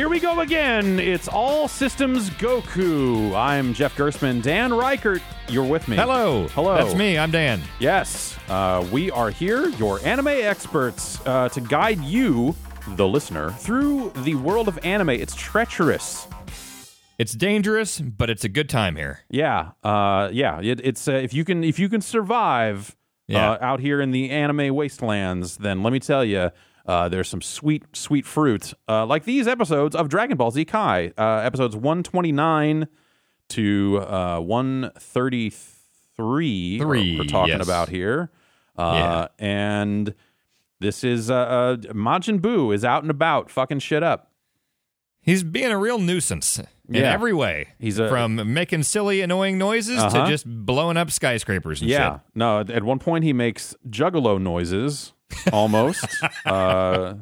here we go again. It's all systems Goku. I'm Jeff Gerstmann. Dan Ryckert, you're with me. Hello. Hello. That's me. I'm Dan. Yes, uh, we are here, your anime experts, uh, to guide you, the listener, through the world of anime. It's treacherous. It's dangerous, but it's a good time here. Yeah, uh, yeah. It, it's uh, if you can if you can survive Yeah. uh, out here in the anime wastelands, then let me tell you, uh, there's some sweet sweet fruit, uh, like these episodes of Dragon Ball Z Kai, uh, episodes 129 to uh, 133. Three, we're talking yes. about here, uh, and this is uh, uh, Majin Buu is out and about, fucking shit up. He's being a real nuisance in Yeah. every way. He's a- from making silly, annoying noises Uh-huh. to just blowing up skyscrapers and Yeah. shit. No, at one point he makes juggalo noises almost. uh,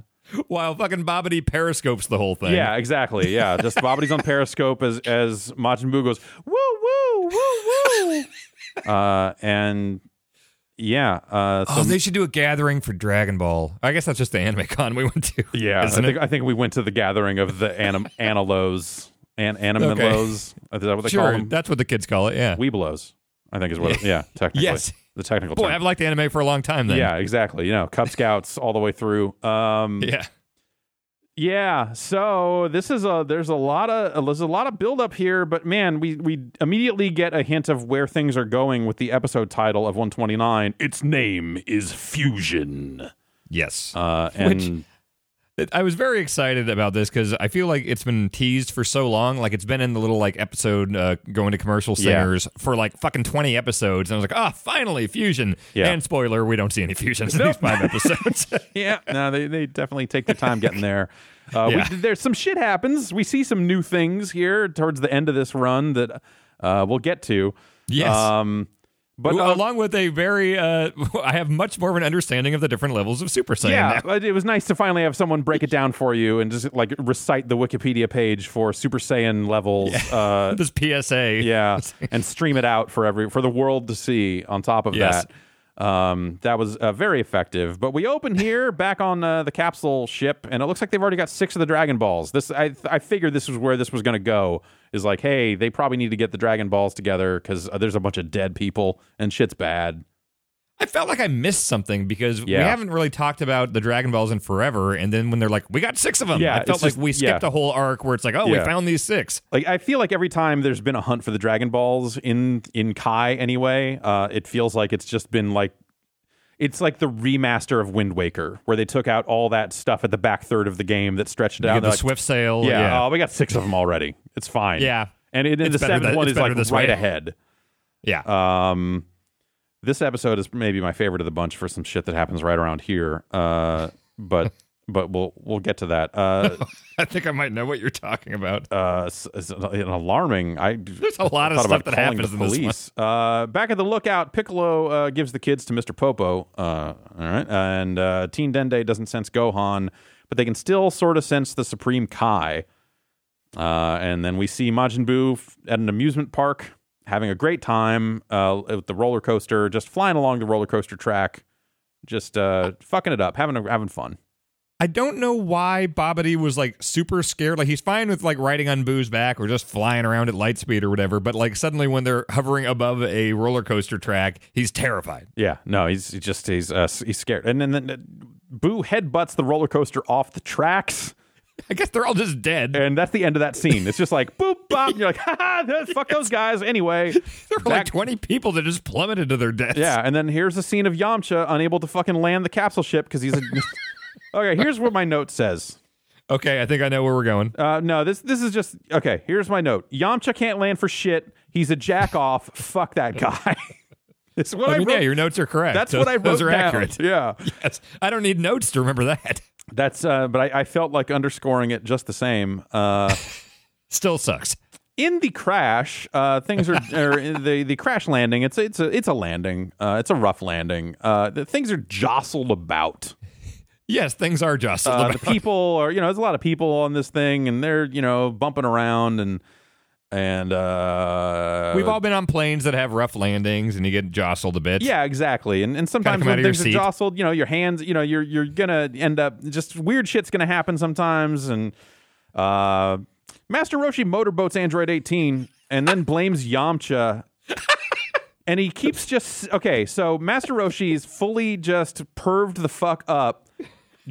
While fucking Babidi periscopes the whole thing. yeah, exactly. Yeah. Just Babidi's on Periscope as as Majin Buu goes, woo, woo, woo, woo. uh, and yeah. Uh, so, Oh, they should do a gathering for Dragon Ball. I guess that's just the anime con we went to. yeah. I think, it? I think we went to the gathering of the anim- Analos. An- Animalos. Is that what they call Sure, them? that's what the kids call it. Yeah. Weeblos. I think is what, it, yeah, technically. Yes. The technical Boy, term. I've liked the anime for a long time. Then. yeah, exactly. You know, Cub Scouts all the way through. Um, Yeah. Yeah, so this is a there's a lot of there's a lot of build up here, but man, we we immediately get a hint of where things are going with the episode title of 129. Its name is Fusion. Yes. Uh and I was very excited about this because I feel like it's been teased for so long. Like it's been in the little like episode uh, going to commercial Yeah. singers for like fucking twenty episodes, and I was like, ah, finally fusion. Yeah. And spoiler, we don't see any fusions in these five episodes. yeah, no, they they definitely take their time getting there. Uh, Yeah. we, there's some shit happens. We see some new things here towards the end of this run that uh, we'll get to. Yes. Um, but Well, uh, along with a very, uh, I have much more of an understanding of the different levels of Super Saiyan. Yeah, now. it was nice to finally have someone break it down for you and just like recite the Wikipedia page for Super Saiyan levels. Uh, This PSA. yeah, and stream it out for every for the world to see. On top of Yes. that, um, that was uh, very effective. But we open here back on uh, the capsule ship, and it looks like they've already got six of the Dragon Balls. This I I figured this was where this was going to go. Is like, hey, they probably need to get the Dragon Balls together because uh, there's a bunch of dead people and shit's bad. I felt like I missed something because we haven't really talked about the Dragon Balls in forever. And then when they're like, we got six of them, Yeah, I felt like just- we skipped yeah. a whole arc where it's like, oh, we found these six. like I feel like every time there's been a hunt for the Dragon Balls in in Kai anyway, uh, it feels like it's just been like it's like the remaster of Wind Waker, where they took out all that stuff at the back third of the game that stretched it out. the like, Swift Sail. yeah, Yeah. oh, we got six of them already. It's fine. Yeah. and it, and the seventh than- one is like right ahead. yeah. Um, this episode is maybe my favorite of the bunch for some shit that happens right around here. Uh, but but we'll we'll get to that. Uh, I think I might know what you're talking about. uh, an alarming. I There's a lot of stuff that happens the in this one. police. Uh, back at the lookout, Piccolo uh, gives the kids to Mr. Popo. Uh, all right, and uh, Teen Dende doesn't sense Gohan, but they can still sort of sense the Supreme Kai. Uh, and then we see Majin Buu at an amusement park having a great time uh, with the roller coaster, just flying along the roller coaster track, just uh, fucking it up, having a, having fun. I don't know why Babidi was like super scared. Like he's fine with like riding on Buu's back or just flying around at light speed or whatever. But like suddenly when they're hovering above a roller coaster track, he's terrified. Yeah, no, he's he just he's uh, he's scared, and then, then uh, Buu headbutts the roller coaster off the tracks. I guess they're all just dead. And that's the end of that scene. It's just like boop bop. And you're like, ha ha, fuck those guys. Anyway, There were like 20 people that just plummeted to their deaths. yeah. And then here's the scene of Yamcha unable to fucking land the capsule ship because he's a. okay, here's what my note says. Okay, I think I know where we're going. Uh, no, this this is just okay. Here's my note. Yamcha can't land for shit. He's a jack off. Fuck that guy. It's what I, I wrote. yeah, your notes are correct. that's Those- what I wrote Those are down. accurate. Yeah. Yes. I don't need notes to remember that. That's uh, but I, I felt like underscoring it just the same. Uh, Still sucks. in the crash, uh, things are or in the the crash landing. It's it's a it's a landing. Uh, it's a rough landing. Uh, the things are jostled about. Yes, things are jostled. Uh, the people are you know there's a lot of people on this thing, and they're you know bumping around and and uh, We've all been on planes that have rough landings and you get jostled a bit. Yeah, exactly. And and sometimes when things are jostled, you know, your hands, you know, you're you're gonna end up just weird shit's gonna happen sometimes, and Uh, Master Roshi motorboats Android 18 and then blames Yamcha. and he keeps just okay. So Master Roshi's fully just perved the fuck up,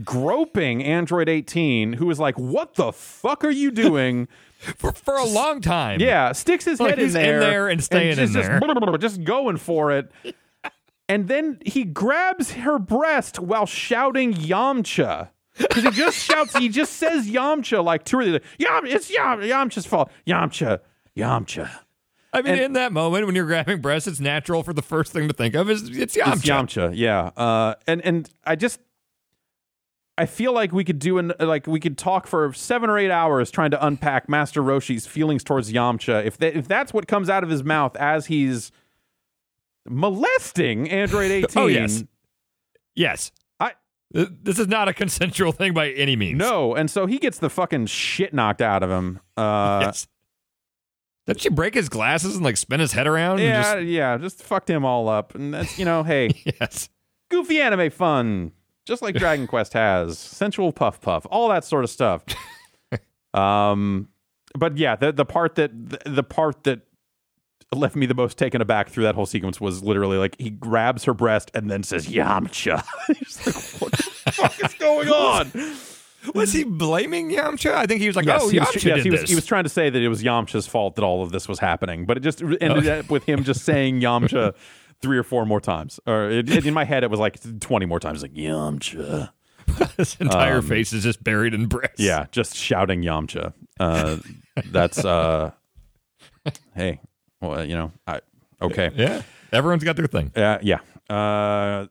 groping Android 18, who is like, "What the fuck are you doing?" For, for a long time. Yeah, sticks his Like head in he's in there, there and staying just, in just there. just going for it. And then he grabs her breast while shouting Yamcha. Because he just shouts, he just says Yamcha like two or three. Yam, it's Yam, Yamcha's fault. Yamcha, Yamcha. I mean, in that moment when you're grabbing breasts, it's natural for the first thing to think of is it's Yamcha. It's Yamcha, yeah. Uh, and and I just I feel like we could do an like we could talk for seven or eight hours trying to unpack Master Roshi's feelings towards Yamcha. If that if that's what comes out of his mouth as he's molesting Android 18. Oh, yes. Yes. I This is not a consensual thing by any means. no, and so he gets the fucking shit knocked out of him. Uh, Yes. Didn't she break his glasses and like spin his head around? and yeah, yeah, just fucked him all up, and that's you know, hey, yes. goofy anime fun, just like Dragon Quest has. Sensual puff puff, all that sort of stuff. um, but yeah, the the part that the, the part that left me the most taken aback through that whole sequence was literally like he grabs her breast and then says Yamcha. He's like, what the fuck is going on? Was he blaming Yamcha? I think he was like, Yes, oh, he Yamcha was, yes, did he was, this. he was trying to say that it was Yamcha's fault that all of this was happening, but it just ended up with him just saying Yamcha three or four more times. Or it, in my head, it was like 20 more times, like Yamcha. His entire face is just buried in breasts. Yeah, just shouting Yamcha. Uh, that's, uh, hey, well, you know, I, okay. Yeah. Everyone's got their thing. Uh, yeah. Uh,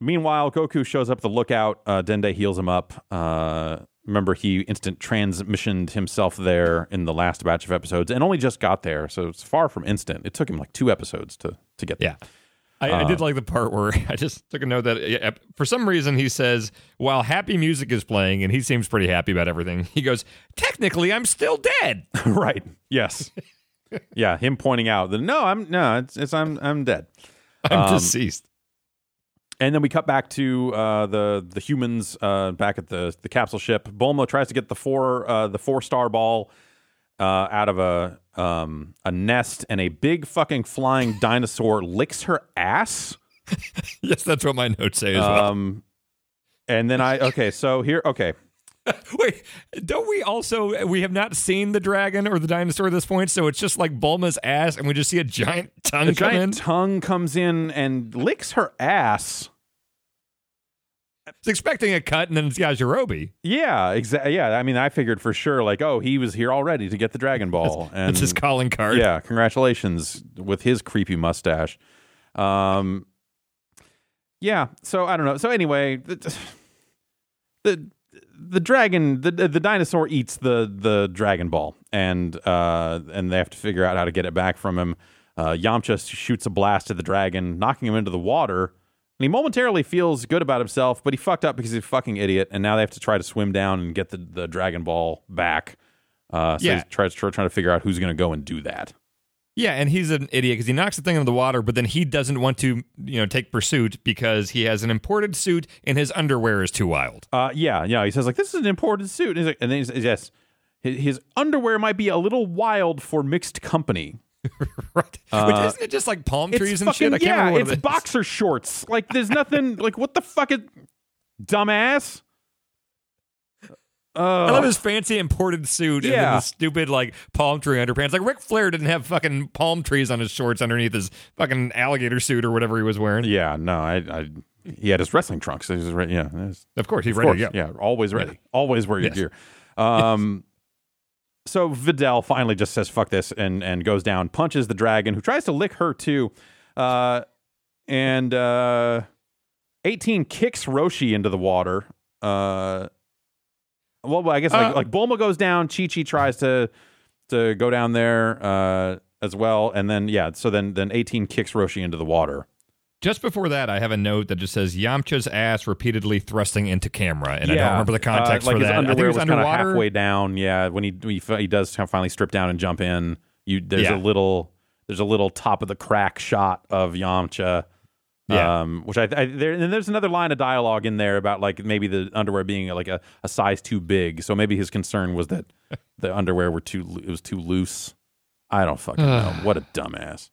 meanwhile, Goku shows up at the lookout. Uh, Dende heals him up. Uh, remember, he instant transmissioned himself there in the last batch of episodes and only just got there. So it's far from instant. It took him like two episodes to, to get there. Yeah. I, I did like the part where I just took a note that uh, for some reason he says, while happy music is playing, and he seems pretty happy about everything, he goes, Technically, I'm still dead. right. Yes. yeah. Him pointing out that no, I'm no, it's, it's I'm I'm dead. I'm Um, deceased. And then we cut back to uh, the the humans uh, back at the the capsule ship. Bulma tries to get the four uh, the four star ball uh, out of a um, a nest, and a big fucking flying dinosaur licks her ass. Yes, that's what my notes say as well. Um, and then I okay, so here okay, Wait, don't we also we have not seen the dragon or the dinosaur at this point, so it's just like Bulma's ass, and we just see a giant tongue the come in. giant tongue comes in and licks her ass. It's expecting a cut, and then it's Yajirobe. Yeah, exactly. Yeah, I mean, I figured for sure, like, oh, he was here already to get the Dragon Ball, and It's his calling card. Yeah, congratulations with his creepy mustache. Um, yeah. So I don't know. So anyway, the the, the dragon, the the dinosaur eats the the Dragon Ball, and uh, and they have to figure out how to get it back from him. Uh, Yamcha shoots a blast at the dragon, knocking him into the water. And he momentarily feels good about himself, but he fucked up because he's a fucking idiot, and now they have to try to swim down and get the, the Dragon Ball back. Uh, so Yeah. he's tries, trying to figure out who's going to go and do that. Yeah, and he's an idiot because he knocks the thing into the water, but then he doesn't want to, you know, take pursuit because he has an imported suit and his underwear is too wild. Uh, yeah, yeah. He says like, "This is an imported suit," and, he's like, and then he says, "Yes, his, his underwear might be a little wild for mixed company." right? Which isn't it just like palm trees and fucking shit? I can't yeah. remember It's it boxer shorts. Like, there's nothing. like, what the fuck is dumbass? I love his fancy imported suit and then the stupid like palm tree underpants. Like Ric Flair didn't have fucking palm trees on his shorts underneath his fucking alligator suit or whatever he was wearing. Yeah, no, I, I he had his wrestling trunks. He was ready. Yeah, it's- Of course, he's of ready course, yeah, always ready. Always wear your Yes. gear. Um, so Videl finally just says "fuck this" and and goes down, punches the dragon, who tries to lick her too, uh, and uh, eighteen kicks Roshi into the water. Uh, well, I guess like, Uh, like Bulma goes down, Chi Chi tries to to go down there uh, as well, and then yeah, so then then eighteen kicks Roshi into the water. Just before that, I have a note that just says Yamcha's ass repeatedly thrusting into camera, and I don't remember the context uh, like for that. I think it was was kind of underwater. halfway down. Yeah, when he he, he does finally strip down and jump in, you there's Yeah. a little there's a little top of the crack shot of Yamcha Yeah. Um, which I, I there and there's another line of dialogue in there about like maybe the underwear being like a, a size too big. So maybe his concern was that the underwear were too it was too loose. I don't fucking know. What a dumbass.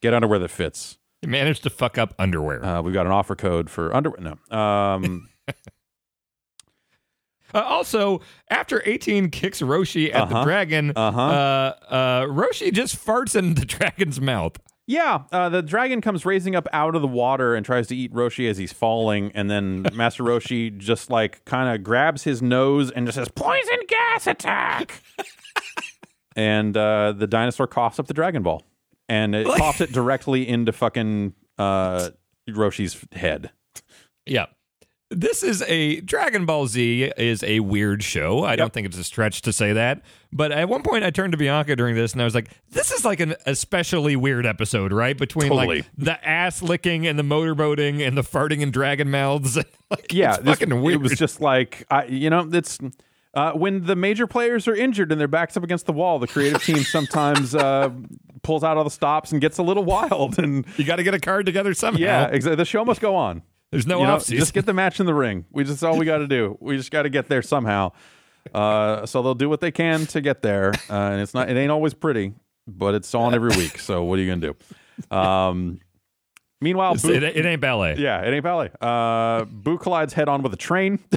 Get underwear that fits. Managed to fuck up underwear. Uh, we've got an offer code for underwear. No. Um, Uh, also, after 18 kicks Roshi at the Uh-huh. dragon, Uh-huh. uh, uh, Roshi just farts in the dragon's mouth. Yeah, uh, the dragon comes raising up out of the water and tries to eat Roshi as he's falling, and then Master Roshi just like kind of grabs his nose and just says "poison gas attack," and uh, the dinosaur coughs up the Dragon Ball, and it popped it directly into fucking uh, Roshi's head. Yeah. This is a Dragon Ball Z is a weird show. I don't think it's a stretch to say that. But at one point, I turned to Bianca during this, and I was like, "This is like an especially weird episode, right? Between Totally. like the ass licking and the motorboating and the farting and dragon mouths. like, Yeah, it's this- fucking weird. It was just like I, you know, it's uh, when the major players are injured and their backs up against the wall. The creative team sometimes uh, pulls out all the stops and gets a little wild. And you got to get a card together somehow. yeah, exactly. The show must go on. There's no you know, off season. just get the match in the ring. We just all we got to do. We just got to get there somehow. Uh, so they'll do what they can to get there, uh, and it's not. It ain't always pretty, but it's on every week. So what are you gonna do? Um, meanwhile, Buu- it, it ain't ballet. yeah, it ain't ballet. Uh, Buu collides head on with a train.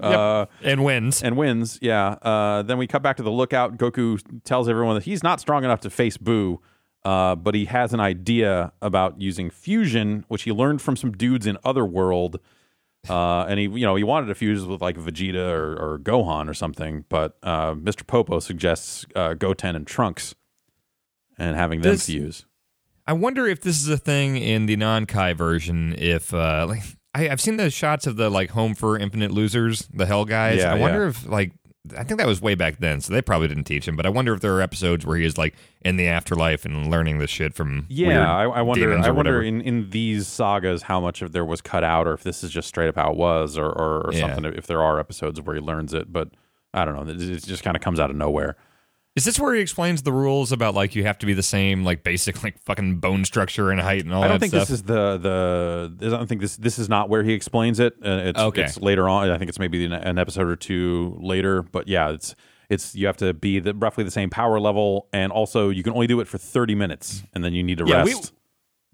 uh, And wins. and wins. Yeah. Uh, then we cut back to the lookout. Goku tells everyone that he's not strong enough to face Buu, uh, but he has an idea about using fusion, which he learned from some dudes in Otherworld. Uh, and he, you know, he wanted to fuse with like Vegeta or, or Gohan or something, but uh, Mr. Popo suggests uh, Goten and Trunks, and having them This- fuse. I wonder if this is a thing in the non-Kai version. If uh, like I, I've seen the shots of the like Home for Infinite Losers, the Hell guys. Yeah, I wonder yeah. if like I think that was way back then, so they probably didn't teach him. But I wonder if there are episodes where he is like in the afterlife and learning this shit from Yeah, I, I wonder. I wonder in, in these sagas how much of there was cut out, or if this is just straight up how it was, or or, or Yeah. something. If there are episodes where he learns it, but I don't know. It just kind of comes out of nowhere. Is this where he explains the rules about like you have to be the same like basic like fucking bone structure and height and all that? I don't that think stuff? this is the the. I don't think this this is not where he explains it. Uh, it's, Okay. it's later on. I think it's maybe an, an episode or two later. But yeah, it's it's you have to be the, roughly the same power level, and also you can only do it for thirty minutes, and then you need to Yeah, rest. we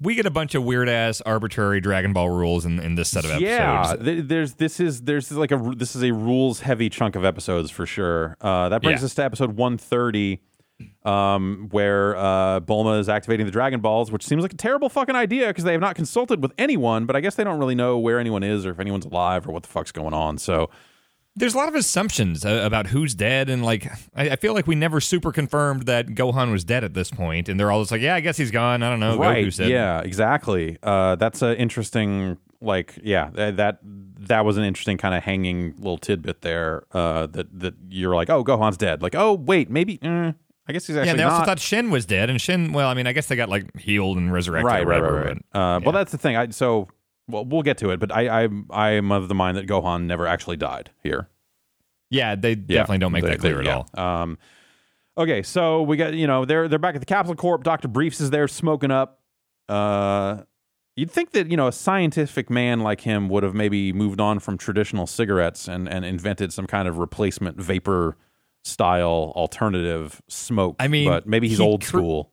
get a bunch of weird ass arbitrary Dragon Ball rules in, in this set of episodes. Yeah, th- there's this is there's like a this is a rules heavy chunk of episodes for sure. Uh, that brings Yeah. us to episode 130, um, where uh, Bulma is activating the Dragon Balls, which seems like a terrible fucking idea because they have not consulted with anyone. But I guess they don't really know where anyone is or if anyone's alive or what the fuck's going on. So There's a lot of assumptions uh, about who's dead, and like I, feel like we never super confirmed that Gohan was dead at this point, and they're all just like, "Yeah, I guess he's gone." I don't know. right, Goku said, yeah, exactly. Uh, that's an interesting like yeah that that was an interesting kind of hanging little tidbit there. Uh, that that you're like oh Gohan's dead. Like oh wait maybe. eh, I guess he's actually Yeah, they also not. thought Shin was dead, and Shin. Well, I mean, I guess they got like healed and resurrected. right, or right, whatever, right, right. but- Uh, Well, that's the thing. I so well we'll get to it, but I I I am of the mind that Gohan never actually died here. yeah, they definitely don't make they- that clear they- at yeah. all. Um, okay, so we got you know they're they're back at the Capsule Corp. Doctor Briefs is there smoking up. Uh, you'd think that you know a scientific man like him would have maybe moved on from traditional cigarettes and and invented some kind of replacement vapor style alternative smoke. I mean, but maybe he's he old cr- school.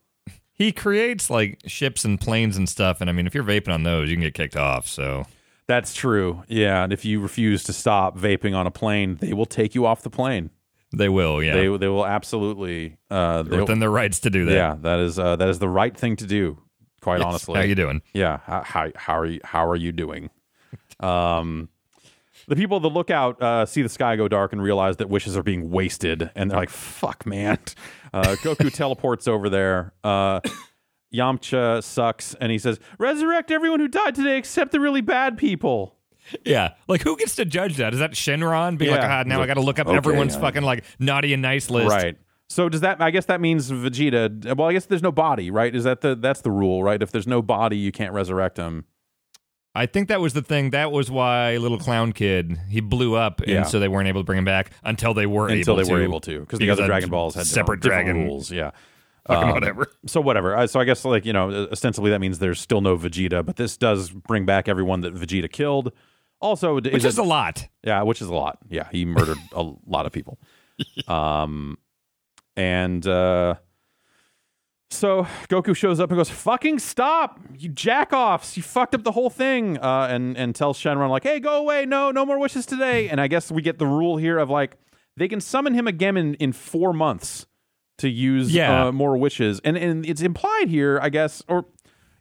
He creates like ships and planes and stuff, and I mean, if you're vaping on those, you can get kicked off. So That's true. Yeah, and if you refuse to stop vaping on a plane, they will take you off the plane. they will. Yeah, They they will absolutely. Uh, They're within their rights to do that. yeah, that is uh, that is the right thing to do. Quite Yes. honestly, how you doing? yeah. How, how how are you how are you doing? Um, the people at the lookout uh, see the sky go dark and realize that wishes are being wasted, and they're like, "Fuck, man!" Uh, Goku teleports over there. Uh, Yamcha sucks, and he says, "Resurrect everyone who died today, except the really bad people." Yeah, like who gets to judge that? Is that Shenron being like, ah, now I got to look up Okay, everyone's yeah. fucking like naughty and nice list? Right. So does that? I guess that means Vegeta. Well, I guess there's no body, right? Is that the that's the rule, right? If there's no body, you can't resurrect him. I think that was the thing. That was why little clown kid he blew up, and Yeah. so they weren't able to bring him back until they were until able they were to. able to, because the other of Dragon Balls had separate different, dragon rules. Yeah. Um, whatever. So whatever. Uh, So I guess like you know, ostensibly that means there's still no Vegeta, but this does bring back everyone that Vegeta killed. Also, Which is a lot. yeah, which is a lot. Yeah, he murdered a lot of people. Um, and uh, so Goku shows up and goes, "Fucking stop, you jack offs! You fucked up the whole thing." Uh, and and tells Shenron like, "Hey, go away! No, no more wishes today." And I guess we get the rule here of like they can summon him again in in four months to use Yeah. uh, more wishes, and and it's implied here, I guess, or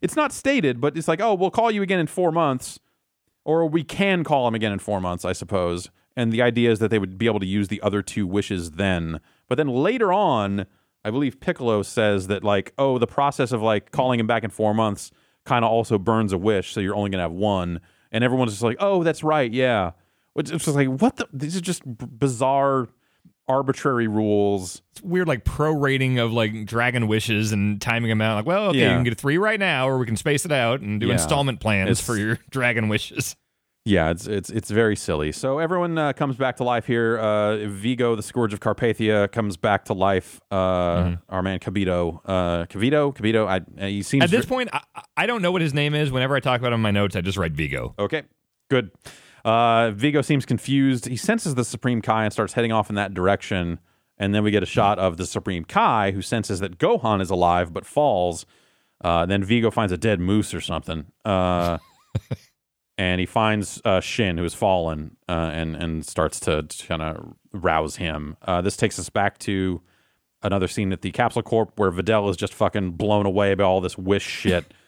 it's not stated, but it's like, oh, we'll call you again in four months or we can call him again in four months, I suppose. And the idea is that they would be able to use the other two wishes then. But then later on, I believe Piccolo says that like, oh, the process of like calling him back in four months kind of also burns a wish, so you're only gonna have one. And everyone's just like, oh, that's right, yeah. It's just like, what the? These are just b- bizarre, arbitrary rules. It's weird, like prorating of like dragon wishes and timing them out. Like, well, okay, Yeah. you can get a three right now, or we can space it out and do Yeah. installment plans It's- for your dragon wishes. Yeah, it's it's it's very silly. So everyone uh, comes back to life here. Uh, Vigo, the Scourge of Carpathia, comes back to life. Uh, Our man Kibito, uh, Kibito. I uh, he seems At this point, I, I don't know what his name is. Whenever I talk about him in my notes, I just write Vigo. Okay, good. Uh, Vigo seems confused. He senses the Supreme Kai and starts heading off in that direction. And then we get a shot of the Supreme Kai, who senses that Gohan is alive but falls. Uh, then Vigo finds a dead moose or something. And he finds uh, Shin, who has fallen, uh, and and starts to, kind of rouse him. Uh, this takes us back to another scene at the Capsule Corp where Videl is just fucking blown away by all this wish shit.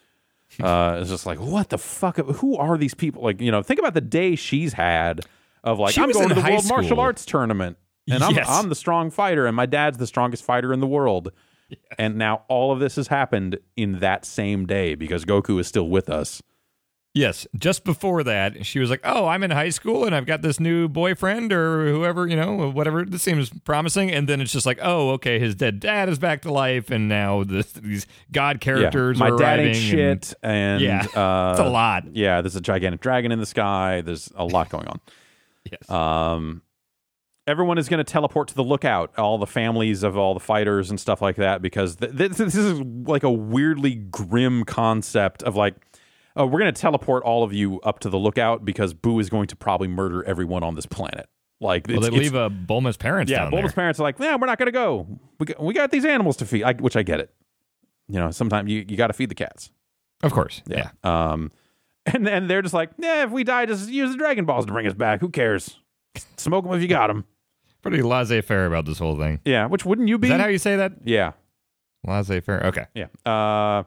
Uh, it's just like, what the fuck? Who are these people? Like, you know, think about the day she's had of like, She I'm going to the World Martial. Arts Tournament, and I'm I'm the strong fighter, and my dad's the strongest fighter in the world. And now all of this has happened in that same day because Goku is still with us. Yes, just before that, she was like, "Oh, I'm in high school and I've got this new boyfriend or whoever, you know, whatever. This seems promising." And then it's just like, "Oh, okay, his dead dad is back to life, and now this, these god characters yeah. my are dad ain't arriving." and- shit, and, Yeah, uh, it's a lot. Yeah, there's a gigantic dragon in the sky. There's a lot going on. Yes. Um, everyone is going to teleport to the lookout. All the families of all the fighters and stuff like that, because th- this, this is like a weirdly grim concept of like, oh, we're going to teleport all of you up to the lookout because Buu is going to probably murder everyone on this planet. Like, well, they leave uh, Bulma's parents yeah, down Bulma's there. parents are like, yeah, we're not going to go. We got, we got these animals to feed, I, which I get it. You know, sometimes you, you got to feed the cats. Of course, yeah. Um, and then they're just like, yeah, if we die, just use the Dragon Balls to bring us back. Who cares? Smoke them if you got them. Pretty laissez-faire about this whole thing. Yeah, which wouldn't you be? Is that how you say that? yeah, Laissez-faire. Okay. yeah. Uh,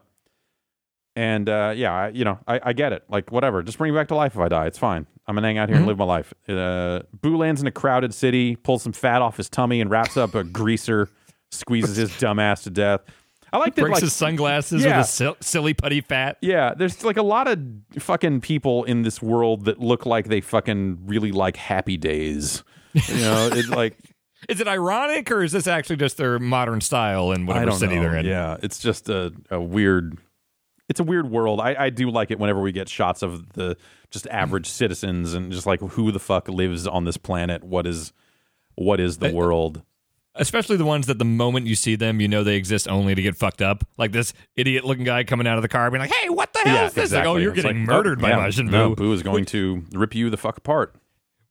and uh, yeah, I, you know, I, I get it. Like, whatever. Just bring me back to life if I die. It's fine. I'm gonna hang out here and live my life. Uh, Buu lands in a crowded city, pulls some fat off his tummy, and wraps up a greaser. Squeezes his dumb ass to death. I like that. Breaks Like, his sunglasses Yeah. with his sil- silly putty fat. Yeah, there's like a lot of fucking people in this world that look like they fucking really like happy days. You know, it's like Is it ironic or is this actually just their modern style in whatever city know. they're in? Yeah, it's just a, a weird. It's a weird world. I, I do like it whenever we get shots of the just average citizens and just like who the fuck lives on this planet. What is what is the eh, eh, world? Especially the ones that the moment you see them, you know they exist only to get fucked up. Like this idiot looking guy coming out of the car being like, hey, what the hell is this? Like, oh, you're It's getting like, murdered oh, by yeah, Majin Buu. No, Buu is going to rip you the fuck apart.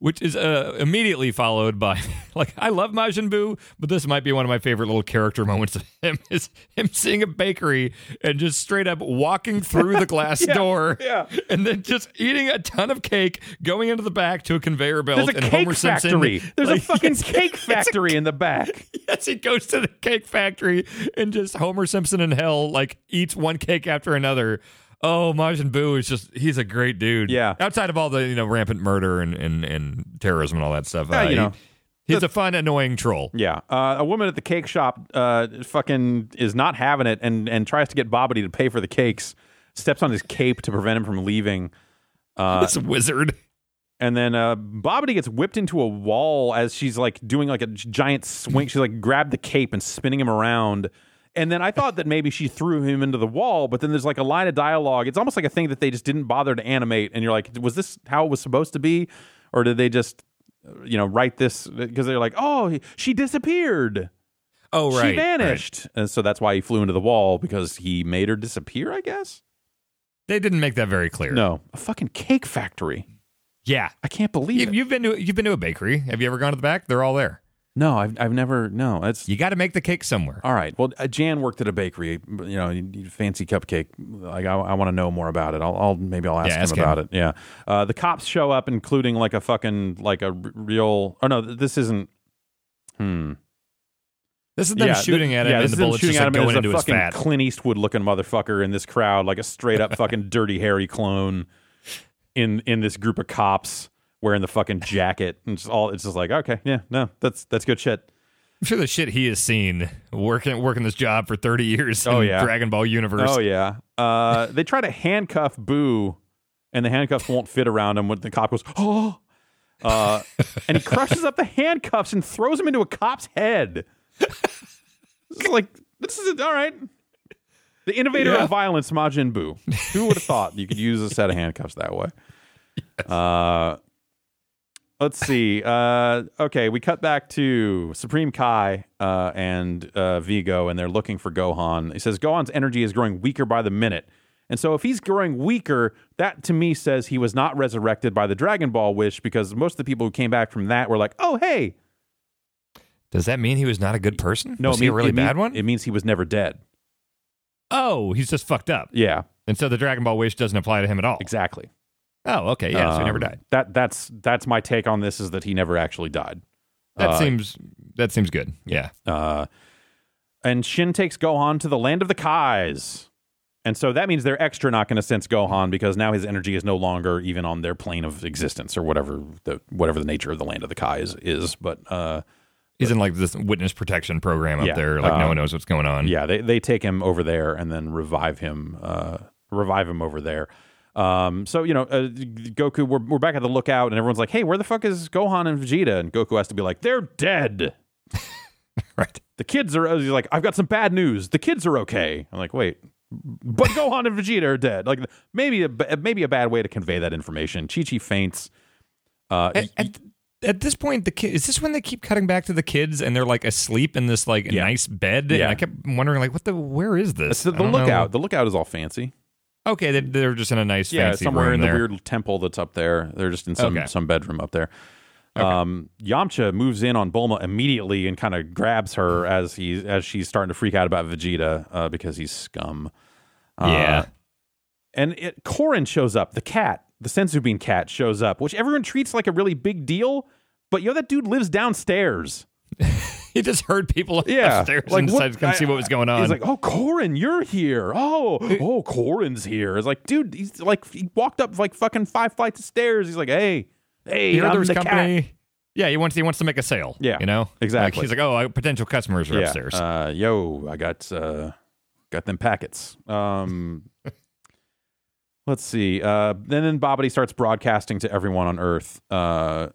Which is uh, immediately followed by like I love Majin Buu, but this might be one of my favorite little character moments of him is him seeing a bakery and just straight up walking through the glass door, yeah. and then just eating a ton of cake, going into the back to a conveyor belt, There's a and cake Homer Simpson. factory. There's a fucking yes, cake it's a- factory in the back. Yes, he goes to the cake factory and just Homer Simpson in hell like eats one cake after another. Oh, Majin Buu is just he's a great dude. Yeah. Outside of all the, you know, rampant murder and, and, and terrorism and all that stuff. Yeah, uh, you know. he's a fun, annoying troll. Yeah, uh, a woman at the cake shop uh, fucking is not having it and and tries to get Babidi to pay for the cakes. Steps on his cape to prevent him from leaving, Uh, this wizard. and then uh, Babidi gets whipped into a wall as she's like doing like a giant swing. She's like grabbed the cape and spinning him around. And then I thought that maybe she threw him into the wall, but then there's like a line of dialogue. It's almost like a thing that they just didn't bother to animate. And you're like, was this how it was supposed to be, or did they just, uh, you know, write this because they're like, oh, she disappeared. Oh, right. she vanished. And so that's why he flew into the wall because he made her disappear, I guess. They didn't make that very clear. No, a fucking cake factory. Yeah. I can't believe You, it. you've been to you've been to a bakery. Have you ever gone to the back? They're all there. No, I've I've never. No, that's You got to make the cake somewhere. all right. Well, uh, Jan worked at a bakery. You know, you- you fancy cupcake. Like I, I want to know more about it. I'll, I'll maybe I'll ask, Yeah, him ask him. about it. Yeah. Uh, the cops show up, including like a fucking like a r- real. Oh no, this isn't. Hmm. This is them shooting at him, yeah, and this the is them bullets shooting just at like, him. and going there's into a his fucking fat. Clint Eastwood looking motherfucker in this crowd, like a straight up fucking Dirty Harry clone in in this group of cops wearing the fucking jacket and just all. It's just like okay, yeah, no, that's that's good shit. I'm sure the shit he has seen working working this job for 30 years Oh, yeah. Dragon Ball universe. Oh yeah. Uh, they try to handcuff Buu, and the handcuffs won't fit around him. When the cop goes, oh, uh, and he crushes up the handcuffs and throws him into a cop's head. It's like this is all right. The innovator Yeah. of violence, Majin Buu. Who would have thought you could use a set of handcuffs that way? Uh, let's see. Uh, okay, we cut back to Supreme Kai uh, and uh, Vigo, and they're looking for Gohan. He says Gohan's energy is growing weaker by the minute. And so, if he's growing weaker, that to me says he was not resurrected by the Dragon Ball wish because most of the people who came back from that were like, oh, hey. Does that mean he was not a good person? No, was it he a really it mean- bad one? It means he was never dead. oh, he's just fucked up. Yeah, And so the Dragon Ball wish doesn't apply to him at all. exactly. Oh, okay. Yeah, so he never Um, died. That that's that's my take on this is that he never actually died. That uh, seems that seems good. Yeah. Uh, and Shin takes Gohan to the land of the Kais. And so that means they're extra not going to sense Gohan because now his energy is no longer even on their plane of existence or whatever the whatever the nature of the land of the Kais is. But uh, He's in like this witness protection program up Yeah, there. Like no um, one knows what's going on. yeah, they they take him over there and then revive him, uh, revive him over there. Um, so you know, uh, Goku, we're we're back at the lookout, and everyone's like, "Hey, where the fuck is Gohan and Vegeta?" And Goku has to be like, "They're dead." Right. the kids are he's like i've got some bad news the kids are okay i'm like wait but gohan and vegeta are dead like maybe a maybe a bad way to convey that information chi chi faints uh At, at, at this point, the kid is this when they keep cutting back to the kids and they're like asleep in this like Yeah. nice bed? Yeah. And I kept wondering like, what the? Where is this? it's the, the don't know. lookout the lookout is all fancy Okay, they, they're just in a nice yeah fancy somewhere in the weird temple that's up there they're just in some Okay. some bedroom up there um yamcha moves in on bulma immediately and kind of grabs her as he as she's starting to freak out about vegeta uh, because he's scum Uh, yeah. and it, Korin shows up. The cat, the Senzu bean cat, shows up, which everyone treats like a really big deal. But yo, that dude lives downstairs. he just heard people Yeah, upstairs like, and decided to come see what was going on. He's like, "Oh, Korin, you're here. Oh, oh, Korin's here." It's like, dude, he's like, he walked up like fucking five flights of stairs. He's like, "Hey, hey, he I'm the company. cat." Yeah, he wants he wants to make a sale. Yeah, you know exactly. Like, he's like, oh, I- potential customers are Yeah, upstairs. uh, yo, I got uh, got them packets. Um, let's see. Uh, then then Babidi starts broadcasting to everyone on Earth, uh,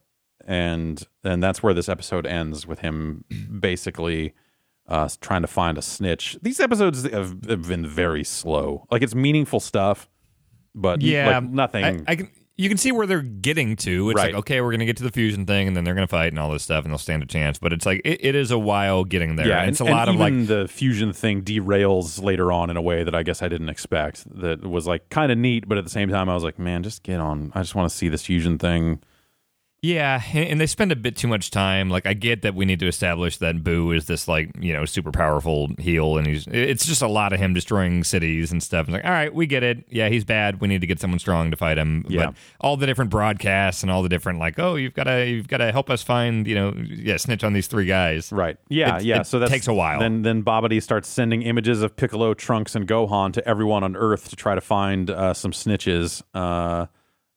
and and that's where this episode ends with him basically uh, trying to find a snitch. These episodes have, have been very slow. Like it's meaningful stuff, but yeah, like nothing. I, I can. You can see where they're getting to. It's Right. like, okay, we're going to get to the fusion thing, and then they're going to fight and all this stuff, and they'll stand a chance. But it's like it, it is a while getting there. yeah, and it's a and lot of like the fusion thing derails later on in a way that I guess I didn't expect. That was like kind of neat, but at the same time, I was like, man, just get on. I just want to see this fusion thing. Yeah, and, they spend a bit too much time. Like I get that we need to establish that Buu is this like you know super powerful heel, and he's it's just a lot of him destroying cities and stuff. It's like, all right, we get it. Yeah, he's bad. We need to get someone strong to fight him. Yeah. But all the different broadcasts and all the different like, oh, you've got to you've got to help us find you know yeah snitch on these three guys. Right. Yeah. It- yeah. it so that takes a while. Then then Babidi starts sending images of Piccolo, Trunks, and Gohan to everyone on Earth to try to find uh, some snitches. Uh,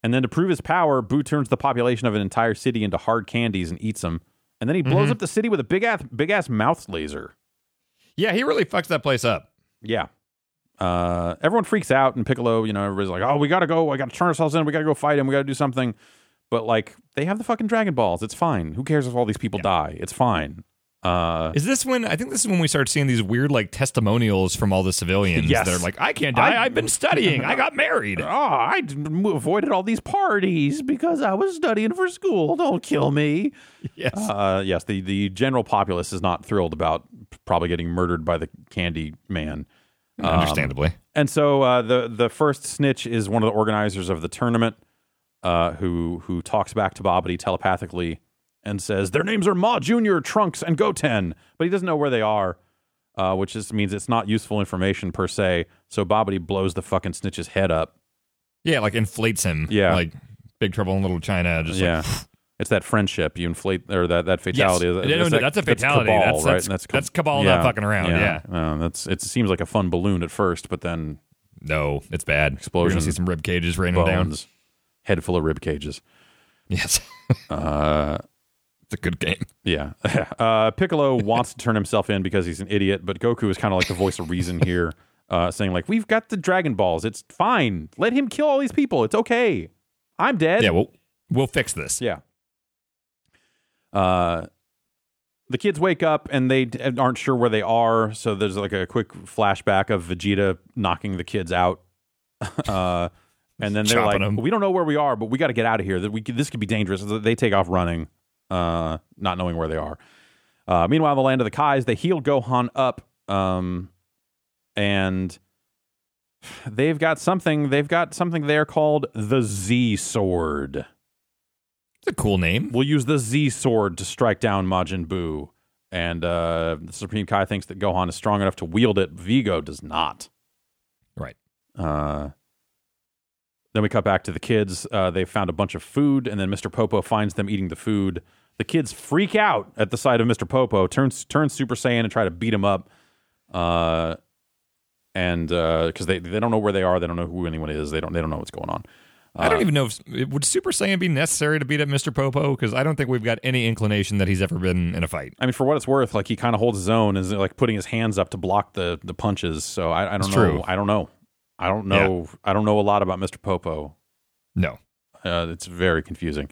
and then to prove his power, Buu turns the population of an entire city into hard candies and eats them. And then he blows Mm-hmm. up the city with a big ass big ass mouth laser. Yeah, he really fucks that place up. Yeah. Uh, everyone freaks out, and Piccolo, you know, everybody's like, "Oh, we gotta go! I gotta turn ourselves in. We gotta go fight him. We gotta do something." But like, they have the fucking Dragon Balls. It's fine. Who cares if all these people die? It's fine. Uh, Is this when I think this is when we start seeing these weird like testimonials from all the civilians? Yes. They're like, I can't die. I- have been studying. I got married. oh, I avoided all these parties because I was studying for school. Don't kill me. yes. Uh, yes, the, the general populace is not thrilled about probably getting murdered by the candy man. Understandably. And so uh, the the first snitch is one of the organizers of the tournament, uh, who who talks back to Babidi telepathically and says their names are Ma Junior, Trunks, and Goten, but he doesn't know where they are, uh, which just means it's not useful information per se. So Babidi blows the fucking snitch's head up. Yeah, like inflates him. Yeah. Like Big Trouble in Little China. Just yeah. like it's that friendship you inflate or that that Yes. fatality. No, no, that- that's a fatality. Kabal, That's- right? that's- That's, that's Kabal not fucking around, Uh, that's it. Seems like a fun balloon at first, but then no, it's bad. Explosion. You're see some rib cages raining down. head full of rib cages. Yes. Uh, it's a good game. Yeah. Uh, Piccolo wants to turn himself in because he's an idiot, but Goku is kind of like the voice of reason here, uh, saying, like, we've got the Dragon Balls. It's fine. Let him kill all these people. It's okay. I'm dead. Yeah, we'll we'll fix this. Yeah. Uh, the kids wake up and they aren't sure where they are. So there's like a quick flashback of Vegeta knocking the kids out. uh, and then they're Chopping like. "We don't know where we are, but we got to get out of here. That we this could be dangerous." They take off running, uh, not knowing where they are. Uh, meanwhile, the land of the Kais, they heal Gohan up, um, and they've got something. They've got something there called the Z Sword. It's a cool name. We'll use the Z sword to strike down Majin Buu. And uh, the Supreme Kai thinks that Gohan is strong enough to wield it. Vigo does not. Right. Uh, then we cut back to the kids. Uh, they found a bunch of food, and then Mr. Popo finds them eating the food. The kids freak out at the sight of Mr. Popo, turns turns Super Saiyan and try to beat him up. Uh, and because they they don't know where they are, they don't know who anyone is. They don't they don't know what's going on. I Uh, don't even know if would Super Saiyan be necessary to beat up Mr. Popo because I don't think we've got any inclination that he's ever been in a fight. I mean, for what it's worth, like he kind of holds his own, and is like putting his hands up to block the the punches. So I, I don't It's know. true. I don't know. I don't know. I don't know a lot about Mr. Popo. No. Uh, it's very confusing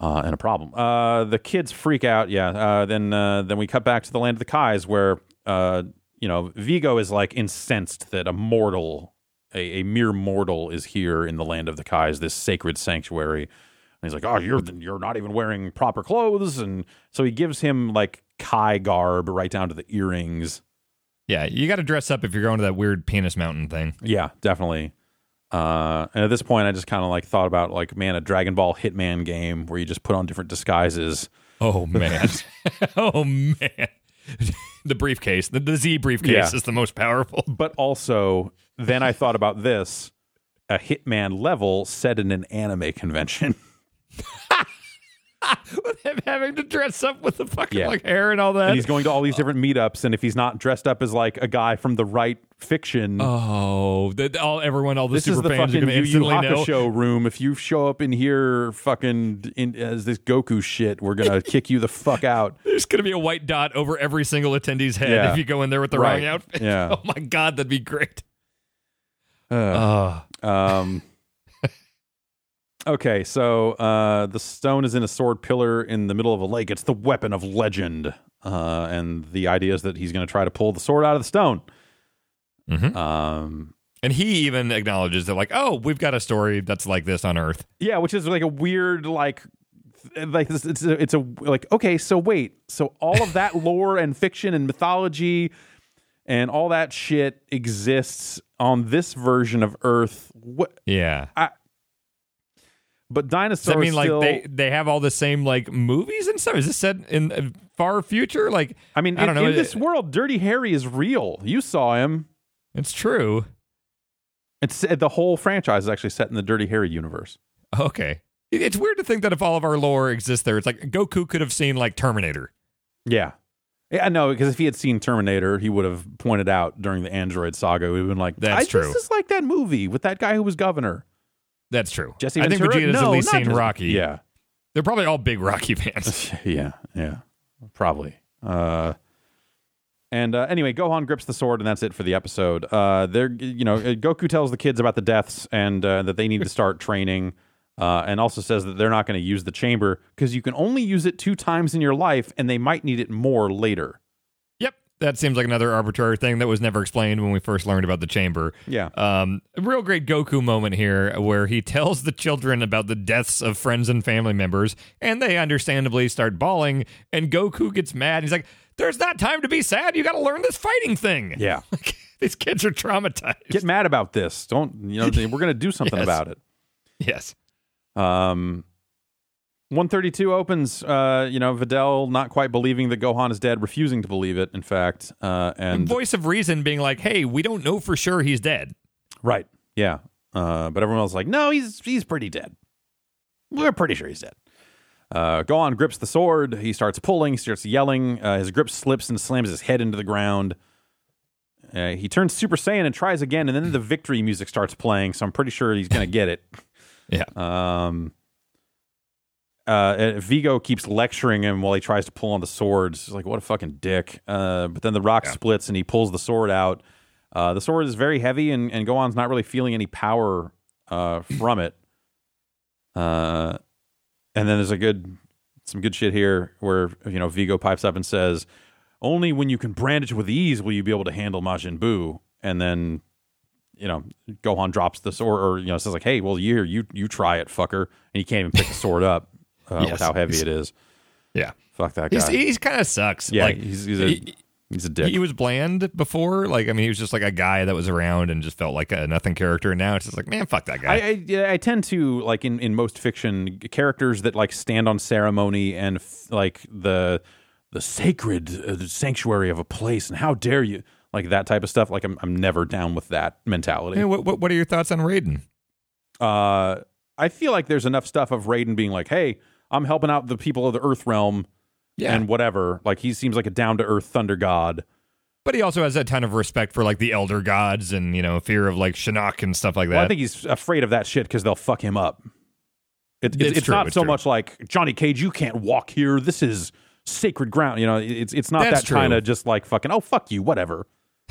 uh, and a problem. Uh, the kids freak out. Yeah. Uh, then uh, then we cut back to the land of the Kais, where uh, you know Vigo is like incensed that a mortal, a, a mere mortal, is here in the land of the Kais, this sacred sanctuary. And he's like, "Oh, you're you're not even wearing proper clothes," and so he gives him like Kai garb right down to the earrings. Yeah, you got to dress up if you're going to that weird penis mountain thing. Yeah, definitely. Uh, and at this point, I just kind of like thought about like, man, a Dragon Ball Hitman game where you just put on different disguises. Oh man. oh man. the briefcase, the, the Z briefcase Yeah. is the most powerful. But also, then I thought about this: a Hitman level set in an anime convention. With him having to dress up with the fucking Yeah. like hair and all that. and he's going to all these different meetups, and if he's not dressed up as like a guy from the right fiction. oh, the, all everyone, all the this super is the fans fucking Yu Yu. Hakusho room. If you show up in here, fucking in, as this Goku shit, we're gonna kick you the fuck out. There's going to be a white dot over every single attendee's head Yeah. if you go in there with the Right. wrong outfit. Yeah. Oh my god, that'd be great. Uh, Uh, Um. okay, so uh, the stone is in a sword pillar in the middle of a lake. It's the weapon of legend, uh, and the idea is that he's going to try to pull the sword out of the stone. Mhm. Um. and he even acknowledges that, like, oh, we've got a story that's like this on Earth. Yeah, which is like a weird like. Like this, it's a, it's a like okay, so wait, so all of that lore and fiction and mythology and all that shit exists on this version of Earth. What? Yeah. But Does dinosaurs that mean like still, they they have all the same like movies and stuff? Is this set in the far future? Like, I mean, I don't know. in this world, Dirty Harry is real. You saw him. It's true. It's the whole franchise is actually set in the Dirty Harry universe. Okay. It's weird to think that if all of our lore exists there, it's like Goku could have seen like Terminator. Yeah. Yeah, no, because if he had seen Terminator, he would have pointed out during the Android saga. we've been like, That's I, true. This is like that movie with that guy who was governor. That's true. Jesse I think Ventura? Vegeta's no, at least seen Jesse- Rocky. Yeah. They're probably all big Rocky fans. yeah, yeah, probably. Uh, and uh, anyway, Gohan grips the sword, and that's it for the episode. Uh, they're, you know, uh, Goku tells the kids about the deaths and uh, that they need to start training. Uh, and also says that they're not going to use the chamber because you can only use it two times in your life, and they might need it more later. Yep. That seems like another arbitrary thing that was never explained when we first learned about the chamber. Yeah. Um, real great Goku moment here where he tells the children about the deaths of friends and family members, and they understandably start bawling, and Goku gets mad. He's like, There's not time to be sad. You got to learn this fighting thing. Yeah. These kids are traumatized. Get mad about this. Don't you know? We're going to do something Yes. about it. yes. Um, 132 opens, uh, you know, Videl not quite believing that Gohan is dead, refusing to believe it, in fact. Uh, and Voice of reason being like, Hey, we don't know for sure he's dead. right, yeah. Uh, but everyone else is like, no, he's he's pretty dead. We're pretty sure he's dead. Uh, Gohan grips the sword. He starts pulling. He starts yelling. Uh, his grip slips and slams his head into the ground. Uh, he turns Super Saiyan and tries again, and then the victory music starts playing. So I'm pretty sure he's gonna get it. Yeah. Um, uh, Vigo keeps lecturing him while he tries to pull on the swords. He's like, what a fucking dick. Uh, but then the rock splits and he pulls the sword out. Uh, the sword is very heavy, and, and Gohan's not really feeling any power uh, from it. Uh, and then there's a good, some good shit here where you know Vigo pipes up and says, "Only when you can brandish with ease will you be able to handle Majin Buu." And then you know, Gohan drops the sword, or you know, says like, "Hey, well, you you you try it, fucker," and he can't even pick the sword up uh, Yes. with how heavy it is. Yeah. Fuck that He's, guy. he's kind of sucks. yeah, like, he's he's a he- he's a dick. He was bland before. Like, I mean, he was just like a guy that was around and just felt like a nothing character. And now it's just like, man, fuck that guy. I, I yeah, I tend to like in, in most fiction characters that like stand on ceremony and f- like the the sacred uh, the sanctuary of a place and how dare you like that type of stuff like I'm I'm never down with that mentality. Hey, what, what, what are your thoughts on Raiden? uh, I feel like there's enough stuff of Raiden being like, "Hey, I'm helping out the people of the Earth realm Yeah. and whatever." Like he seems like a down to earth thunder god. But he also has a ton of respect for like the elder gods and, you know, fear of like Shinnok and stuff like that. Well, I think he's afraid of that shit because they'll fuck him up. It, it's It's it's true, not it's so true. much like Johnny Cage. You can't walk here. This is sacred ground. You know, it's it's not That's that kind of just like fucking. Oh fuck you, whatever.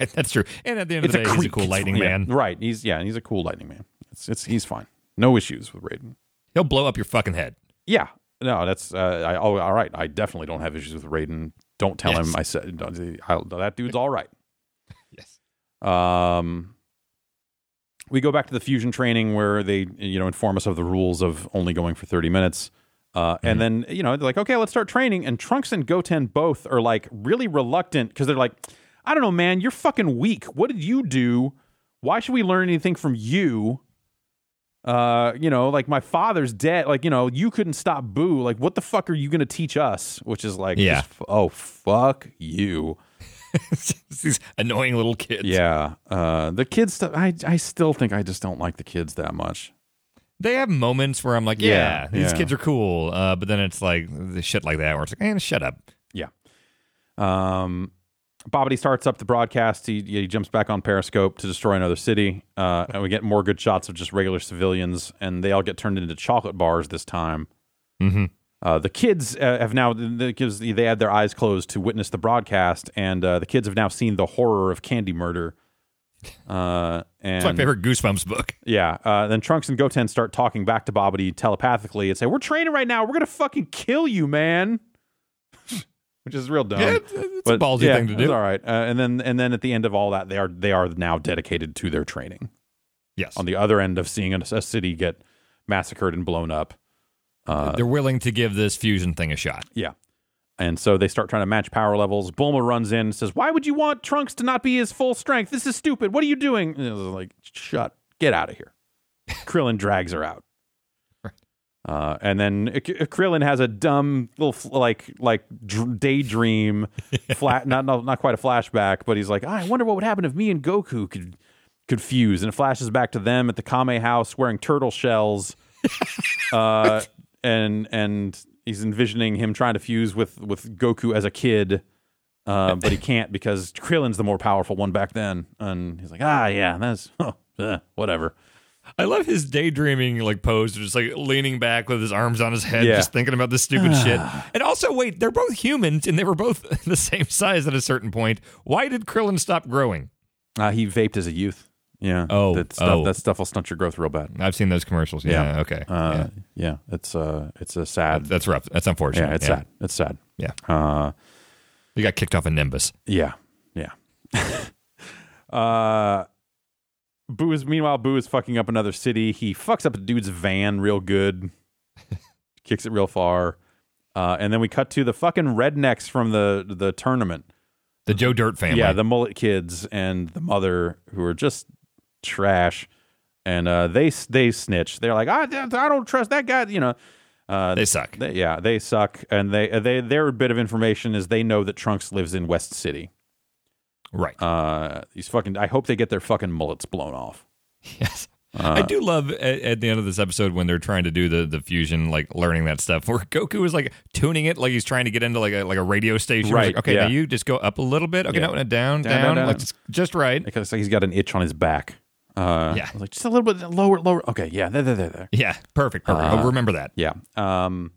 right. That's true. And at the end It's of a the day, he's a cool lightning Yeah, man. right? He's yeah, he's a cool lightning man. It's it's he's fine. No issues with Raiden. He'll blow up your fucking head. Yeah, no, that's uh, I, oh, all right. I definitely don't have issues with Raiden. Don't tell Yes. him I said that dude's all right. Yes. Um, we go back to the fusion training where they, you know, inform us of the rules of only going for 30 minutes. Uh, And then, you know, they're like, okay, let's start training. And Trunks and Goten both are like really reluctant because they're like, I don't know, man, you're fucking weak. What did you do? Why should we learn anything from you? Uh, you know, like my father's dead. Like, you know, you couldn't stop Buu. Like, what the fuck are you going to teach us? Which is like, Yeah. just oh, fuck you. These annoying little kids. Yeah, uh, the kids stuff. I I still think I just don't like the kids that much. They have moments where I'm like, yeah, Yeah, these yeah. kids are cool. Uh, but then it's like the shit like that where it's like, man, shut up. Yeah. Um, Babidi starts up the broadcast. He he jumps back on Periscope to destroy another city, uh, and we get more good shots of just regular civilians, and they all get turned into chocolate bars this time. Mm-hmm. Uh, the kids uh, have now because they had their eyes closed to witness the broadcast, and uh, the kids have now seen the horror of candy murder. Uh, and It's my favorite Goosebumps book. Yeah. Uh, then Trunks and Goten start talking back to Babidi telepathically and say, "We're training right now. We're gonna fucking kill you, man." Which is real dumb. Yeah, it's- it's a ballsy thing to do. It's all right. Uh, and then and then at the end of all that, they are they are now dedicated to their training. Yes. On the other end of seeing a, a city get massacred and blown up. They're willing to give this fusion thing a shot. Yeah. And so they start trying to match power levels. Bulma runs in and says, Why would you want Trunks to not be his full strength? This is stupid. What are you doing? And it was like, Shut, get out of here. Krillin drags her out. Uh, and then Krillin has a dumb little like like dr- daydream, flat not, not not quite a flashback, but he's like, I wonder what would happen if me and Goku could could fuse, and it flashes back to them at the Kame house wearing turtle shells, uh, and and he's envisioning him trying to fuse with with Goku as a kid, uh, but he can't because Krillin's the more powerful one back then, and he's like, ah, yeah, that's oh, eh, whatever. I love his daydreaming like pose, just like leaning back with his arms on his head, Yeah. just thinking about this stupid shit. And also, wait, they're both humans and they were both the same size at a certain point. Why did Krillin stop growing? Uh, he vaped as a youth. Yeah. Oh, that stuff, oh. that stuff will stunt your growth real bad. I've seen those commercials. Yeah. Yeah. Okay. Uh, yeah. yeah. It's uh, it's a sad. That's rough. That's unfortunate. yeah, it's sad. It's sad. Yeah. Uh, You got kicked off a Nimbus. yeah, yeah. uh, Buu is meanwhile Buu is fucking up another city. He fucks up a dude's van real good, kicks it real far, uh, and then we cut to the fucking rednecks from the the tournament. The Joe Dirt family. Yeah, the mullet kids and the mother who are just trash, and uh, they they snitch. They're like, I, I don't trust that guy. You know, uh, they suck. they, yeah, they suck, and they they their bit of information is they know that Trunks lives in West City. Right. Uh, these fucking. I hope they get their fucking mullets blown off. yes. Uh, I do love at, at the end of this episode when they're trying to do the, the fusion, like learning that stuff, where Goku is like tuning it, like he's trying to get into like a like a radio station. Right, like, okay, yeah. now you just go up a little bit. Okay, Yeah. no, no, down, Down, down, down, down. like just, just right. Because like he's got an itch on his back. Uh, Yeah. Like just a little bit lower, lower. Okay, yeah, there, there, there, there. Yeah, perfect, perfect. Uh, I'll remember that. Yeah. Um,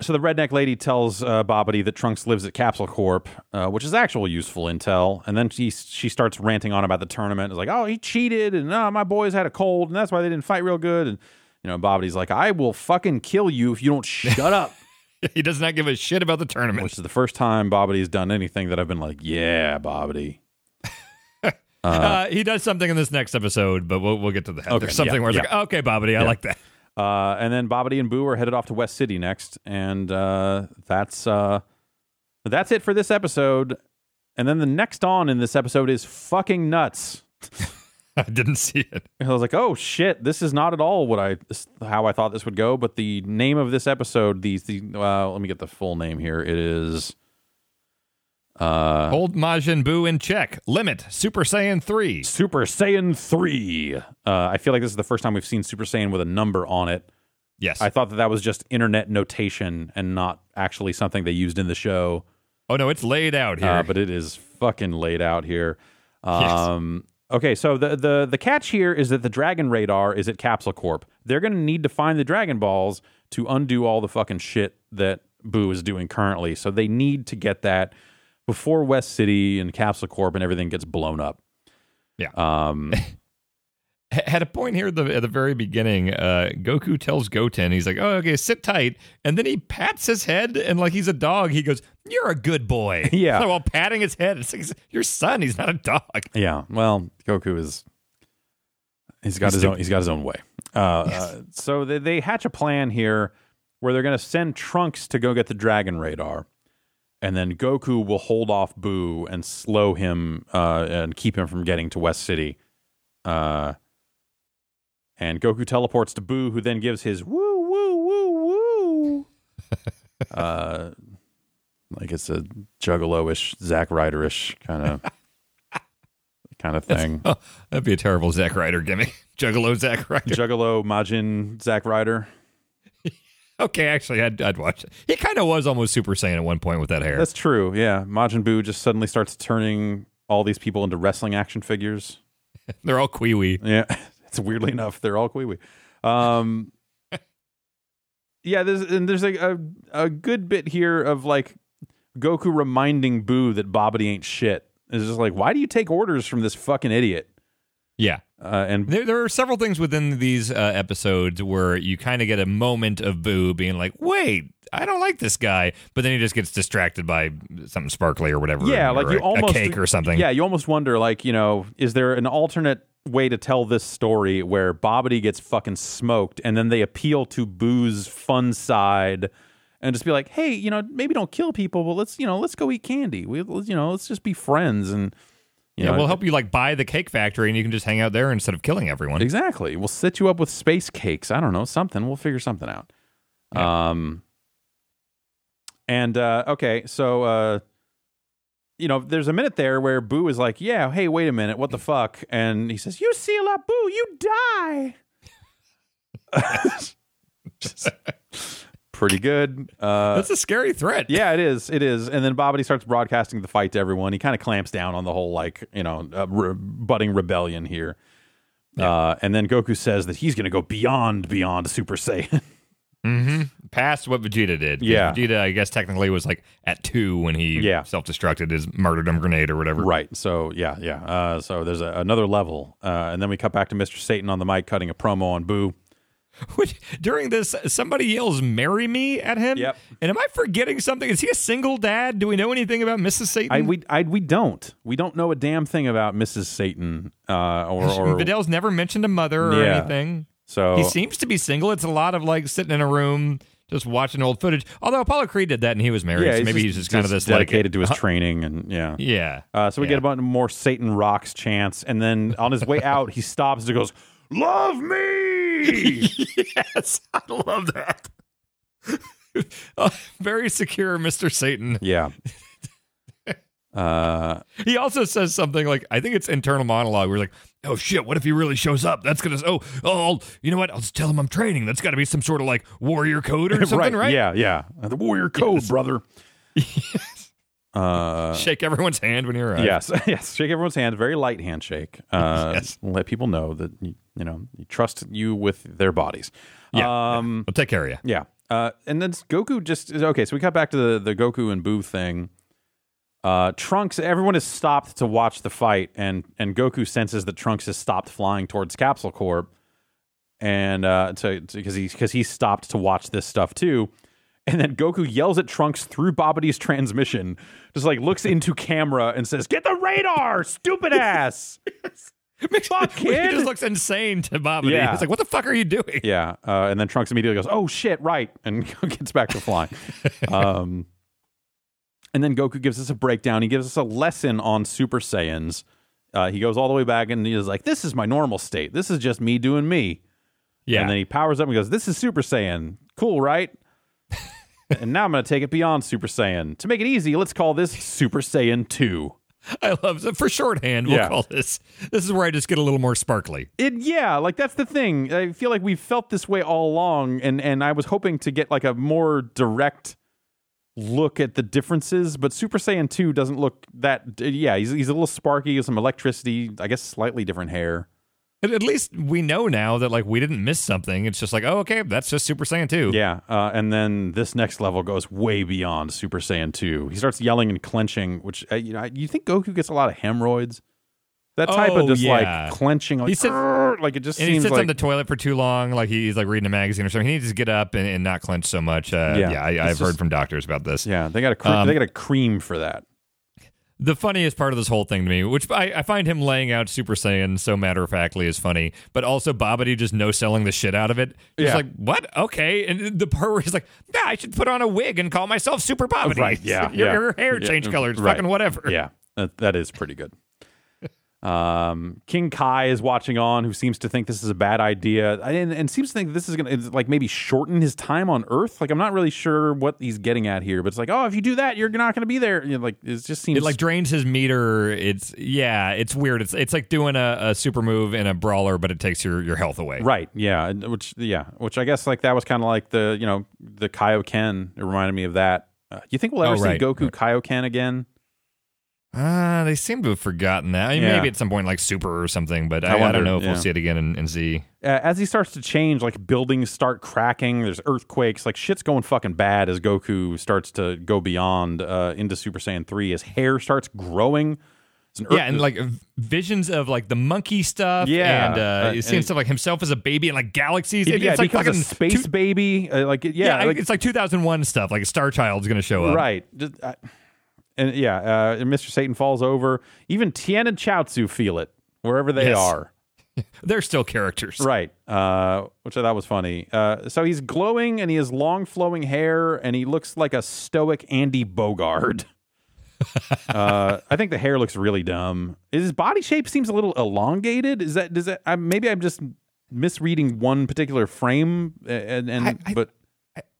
so the redneck lady tells uh, Babidi that Trunks lives at Capsule Corp, uh, which is actual useful intel. And then she she starts ranting on about the tournament. It's like, oh, he cheated, and oh, my boys had a cold, and that's why they didn't fight real good. And you know, Babidi's like, I will fucking kill you if you don't shut up. he does not give a shit about the tournament. which is the first time Babidi's done anything that I've been like, yeah, Babidi. Uh, he does something in this next episode, but we'll we'll get to that. Okay, There's something yeah, where it's yeah. like, okay, Babidi, I like that. Uh, and then Babidi and Buu are headed off to West City next, and uh, that's uh, that's it for this episode. And then the next on in this episode is fucking nuts. I didn't see it. I was like, oh shit, this is not at all what I how I thought this would go. But the name of this episode, the the uh, let me get the full name here. It is uh, Hold Majin Buu in check. Limit Super Saiyan three. Super Saiyan three. Uh, I feel like this is the first time we've seen Super Saiyan with a number on it. Yes. I thought that that was just internet notation and not actually something they used in the show. oh no, it's laid out here. Uh, but it is fucking laid out here. Yes. Um, Okay, so the, the the catch here is that the Dragon Radar is at Capsule Corp. They're going to need to find the Dragon Balls to undo all the fucking shit that Boo is doing currently. So they need to get that before West City and Capsule Corp and everything gets blown up. Yeah. Um, H- At a point here at the, at the very beginning, uh, Goku tells Goten, he's like, "Oh, okay, sit tight," and then he pats his head, and like he's a dog, he goes, "You're a good boy." Yeah. So while patting his head, it's like your son. He's not a dog. Yeah, well, Goku is he's got He's his own he's got his own way. Uh, uh, so they, they hatch a plan here where they're going to send Trunks to go get the Dragon Radar, and then Goku will hold off Buu and slow him uh, and keep him from getting to West City. Uh, and Goku teleports to Buu, who then gives his woo woo woo woo. uh, like it's a juggalo-ish, Zack Ryder-ish kind of kind of thing. Oh, that'd be a terrible Zack Ryder gimmick. Juggalo Zack Ryder. Juggalo Majin Zack Ryder. Okay, actually, I'd, I'd watch it. He kind of was almost Super Saiyan at one point with that hair. That's true. Yeah, Majin Buu just suddenly starts turning all these people into wrestling action figures. They're all Kiwi. Yeah, it's weirdly enough they're all Kiwi. Um, yeah, there's and there's a, a a good bit here of like Goku reminding Buu that Babidi ain't shit. It's just like, why do you take orders from this fucking idiot? Yeah. Uh, and There, there are several things within these uh, episodes where you kind of get a moment of Buu being like, wait, I don't like this guy. But then he just gets distracted by something sparkly or whatever. yeah, or like a, you a almost cake or something. Yeah, you almost wonder, like, you know, is there an alternate way to tell this story where Babidi gets fucking smoked and then they appeal to Buu's fun side and just be like, hey, you know, maybe don't kill people, but let's, you know, let's go eat candy. We, you know, let's just be friends and, you Yeah, know, we'll help you like buy the cake factory and you can just hang out there instead of killing everyone. Exactly. We'll set you up with space cakes. I don't know, something. We'll figure something out. Um and uh okay, so uh you know, there's a minute there where Buu is like, "Yeah, hey, wait a minute, what the fuck?" And he says, "You seal up, Buu, you die." Just pretty good. Uh That's a scary threat. yeah, it is. It is. And then Babidi starts broadcasting the fight to everyone. He kind of clamps down on the whole, like, you know, uh, re- budding rebellion here. Uh, and then Goku says that he's going to go beyond, beyond Super Saiyan. hmm past what Vegeta did. Yeah. Vegeta, I guess, technically was like at two when he Yeah. self destructed his martyrdom grenade or whatever. Right. So yeah, yeah. Uh, so there's a, another level, uh, and then we cut back to Mr. Satan on the mic cutting a promo on Buu. Which, during this, somebody yells "Marry me" at him. Yep. And am I forgetting something? Is he a single dad? Do we know anything about Mrs. Satan? I we I we don't we don't know a damn thing about Mrs. Satan uh, or or Videl's never mentioned a mother or Yeah. anything. so He seems to be single. It's a lot of like sitting in a room just watching old footage. Although Apollo Creed did that and he was married, yeah, so maybe he's just kind of this like dedicated to his training and yeah. yeah. Uh, so we Yeah. get a bunch more Satan rocks chants, and then on his way out, he stops and goes, "Love me." yes, I love that. Uh, very secure, Mr. Satan. yeah. Uh, He also says something like, I think it's internal monologue. We're like, oh shit, what if he really shows up? That's gonna, oh, oh, I'll- you know what? I'll just tell him I'm training. That's got to be some sort of like warrior code or something, right? Yeah, yeah. Uh, the warrior code, brother. Uh, Shake everyone's hand when you arrive. yes, yes. Shake everyone's hand. Very light handshake. Uh, Yes. Let people know that you, you know you trust you with their bodies. Yeah. Um, I'll take care of you. Yeah. Uh, and then Goku just okay. So we cut back to the, the Goku and Buu thing. Uh, Trunks, everyone has stopped to watch the fight, and and Goku senses that Trunks has stopped flying towards Capsule Corp, and uh, to because he because he stopped to watch this stuff too. And then Goku yells at Trunks through Babidi's transmission, just like looks into camera and says, "Get the radar, stupid ass!" Fuck, He just looks insane to Babidi. Yeah. He's like, what the fuck are you doing? Yeah, uh, and then Trunks immediately goes, "Oh shit, right," and gets back to flying. um, and then Goku gives us a breakdown. He gives us a lesson on Super Saiyans. Uh, he goes all the way back and he's like, "This is my normal state. This is just me doing me." Yeah. And then he powers up and goes, "This is Super Saiyan. Cool, right?" And now I'm going to take it beyond Super Saiyan. To make it easy, let's call this Super Saiyan 2. I love it. For shorthand, we'll Yeah. call this. This is where I just get a little more sparkly. It yeah, like that's the thing. I feel like we've felt this way all along, and and I was hoping to get like a more direct look at the differences, but Super Saiyan two doesn't look that. Yeah, he's he's a little sparky, some electricity. I guess slightly different hair. At at least we know now that like we didn't miss something. It's just like, oh, okay, that's just Super Saiyan 2. Yeah, uh, and then this next level goes way beyond Super Saiyan two. He starts yelling and clenching, which uh, you know you think Goku gets a lot of hemorrhoids. That type Oh, of just yeah. like clenching, like, He sits- like it just And he seems sits like on the toilet for too long, like he's like reading a magazine or something. He needs to get up and, and not clench so much. Uh, Yeah, yeah, I, I've just- heard from doctors about this. yeah, they got a cre- Um, they got a cream for that. The funniest part of this whole thing to me, which I, I find him laying out Super Saiyan so matter of factly is funny, but also Babidi just no selling the shit out of it. He's Yeah. like, what? Okay. And the part where he's like, yeah, I should put on a wig and call myself Super Babidi. Right, yeah, your, yeah. your hair Yeah, changed colors, right. fucking whatever. Yeah, that, that is pretty good. Um, King Kai is watching on, who seems to think this is a bad idea, and, and seems to think this is going to like maybe shorten his time on Earth. Like I'm not really sure what he's getting at here, but it's like, oh, if you do that, you're not going to be there. You know, like it just seems It like drains his meter. It's yeah, it's weird. It's it's like doing a, a super move in a brawler, but it takes your, your health away. right, yeah, which yeah, which I guess like that was kind of like the you know the Kaioken. It reminded me of that. Uh, you think we'll ever Oh, right, see Goku right. Kaioken again? Ah, they seem to have forgotten that. I mean, Yeah. maybe at some point like super or something, but I I, I, wonder, don't know if yeah. we'll see it again in, and see. uh, as he starts to change, like buildings start cracking, there's earthquakes, like shit's going fucking bad as Goku starts to go beyond uh, into Super Saiyan 3. His hair starts growing. It's an Yeah, and like v- visions of like the monkey stuff. Yeah, and uh, uh, seeing and- stuff like himself as a baby and like galaxies. yeah, It- it it's like becomes fucking a space two- baby. Uh, like yeah, yeah, like, it's like 2001 stuff. Like a Star Child's gonna show up. right. Just, uh, and yeah, uh, and Mr. Satan falls over. Even Tien and Chaozu feel it wherever they Yes. are. They're still characters. Right, uh, which I thought was funny. Uh, so he's glowing and he has long flowing hair and he looks like a stoic Andy Bogard. uh, I think the hair looks really dumb. His body shape seems a little elongated. Is that does that? I, maybe I'm just misreading one particular frame. And, and I- I- but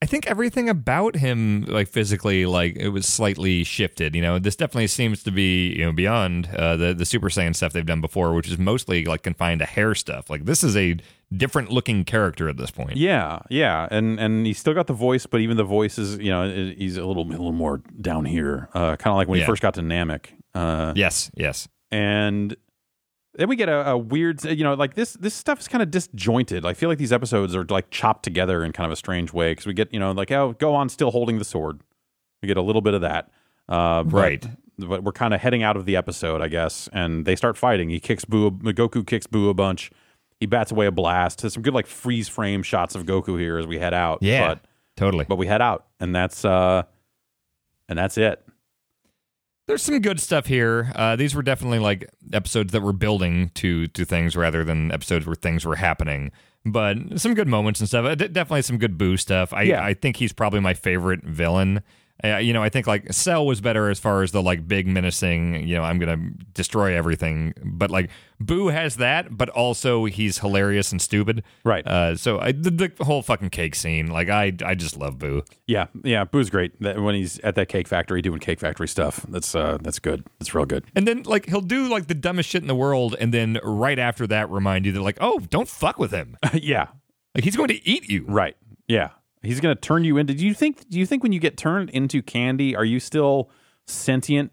I- think everything about him, like physically, like it was slightly shifted. You know, this definitely seems to be you know beyond uh, the the Super Saiyan stuff they've done before, which is mostly like confined to hair stuff. Like this is a different looking character at this point. yeah, yeah, and and he's still got the voice, but even the voice is you know he's a little a little more down here, uh, kind of like when he first got to Namek. Uh, Yes. Yes. and then we get a, a weird, you know, like this. This stuff is kind of disjointed. I feel like these episodes are like chopped together in kind of a strange way because we get, you know, like oh, Gohan, still holding the sword. We get a little bit of that, uh, but- Right. But we're kind of heading out of the episode, I guess, and they start fighting. He kicks Buu. Goku kicks Buu a bunch. He bats away a blast. There's some good like freeze frame shots of Goku here as we head out. Yeah, but totally. but we head out, and that's uh, and that's it. There's some good stuff here. Uh, these were definitely like episodes that were building to to things rather than episodes where things were happening. But some good moments and stuff. Uh, Definitely some good Buu stuff. I Yeah. I think he's probably my favorite villain. Uh, you know, I think like Cell was better as far as the like big menacing. You know, I'm gonna destroy everything. But like Buu has that, but also he's hilarious and stupid. Right. Uh, so I, the, the whole fucking cake scene, like I I just love Buu. Yeah, yeah. Buu's great. That, when he's at that cake factory doing cake factory stuff, that's uh, that's good. That's real good. And then like he'll do like the dumbest shit in the world, and then right after that remind you that like, oh, don't fuck with him. yeah, Like he's going to eat you. right. Yeah, he's gonna turn you into. Do you think? Do you think when you get turned into candy, are you still sentient?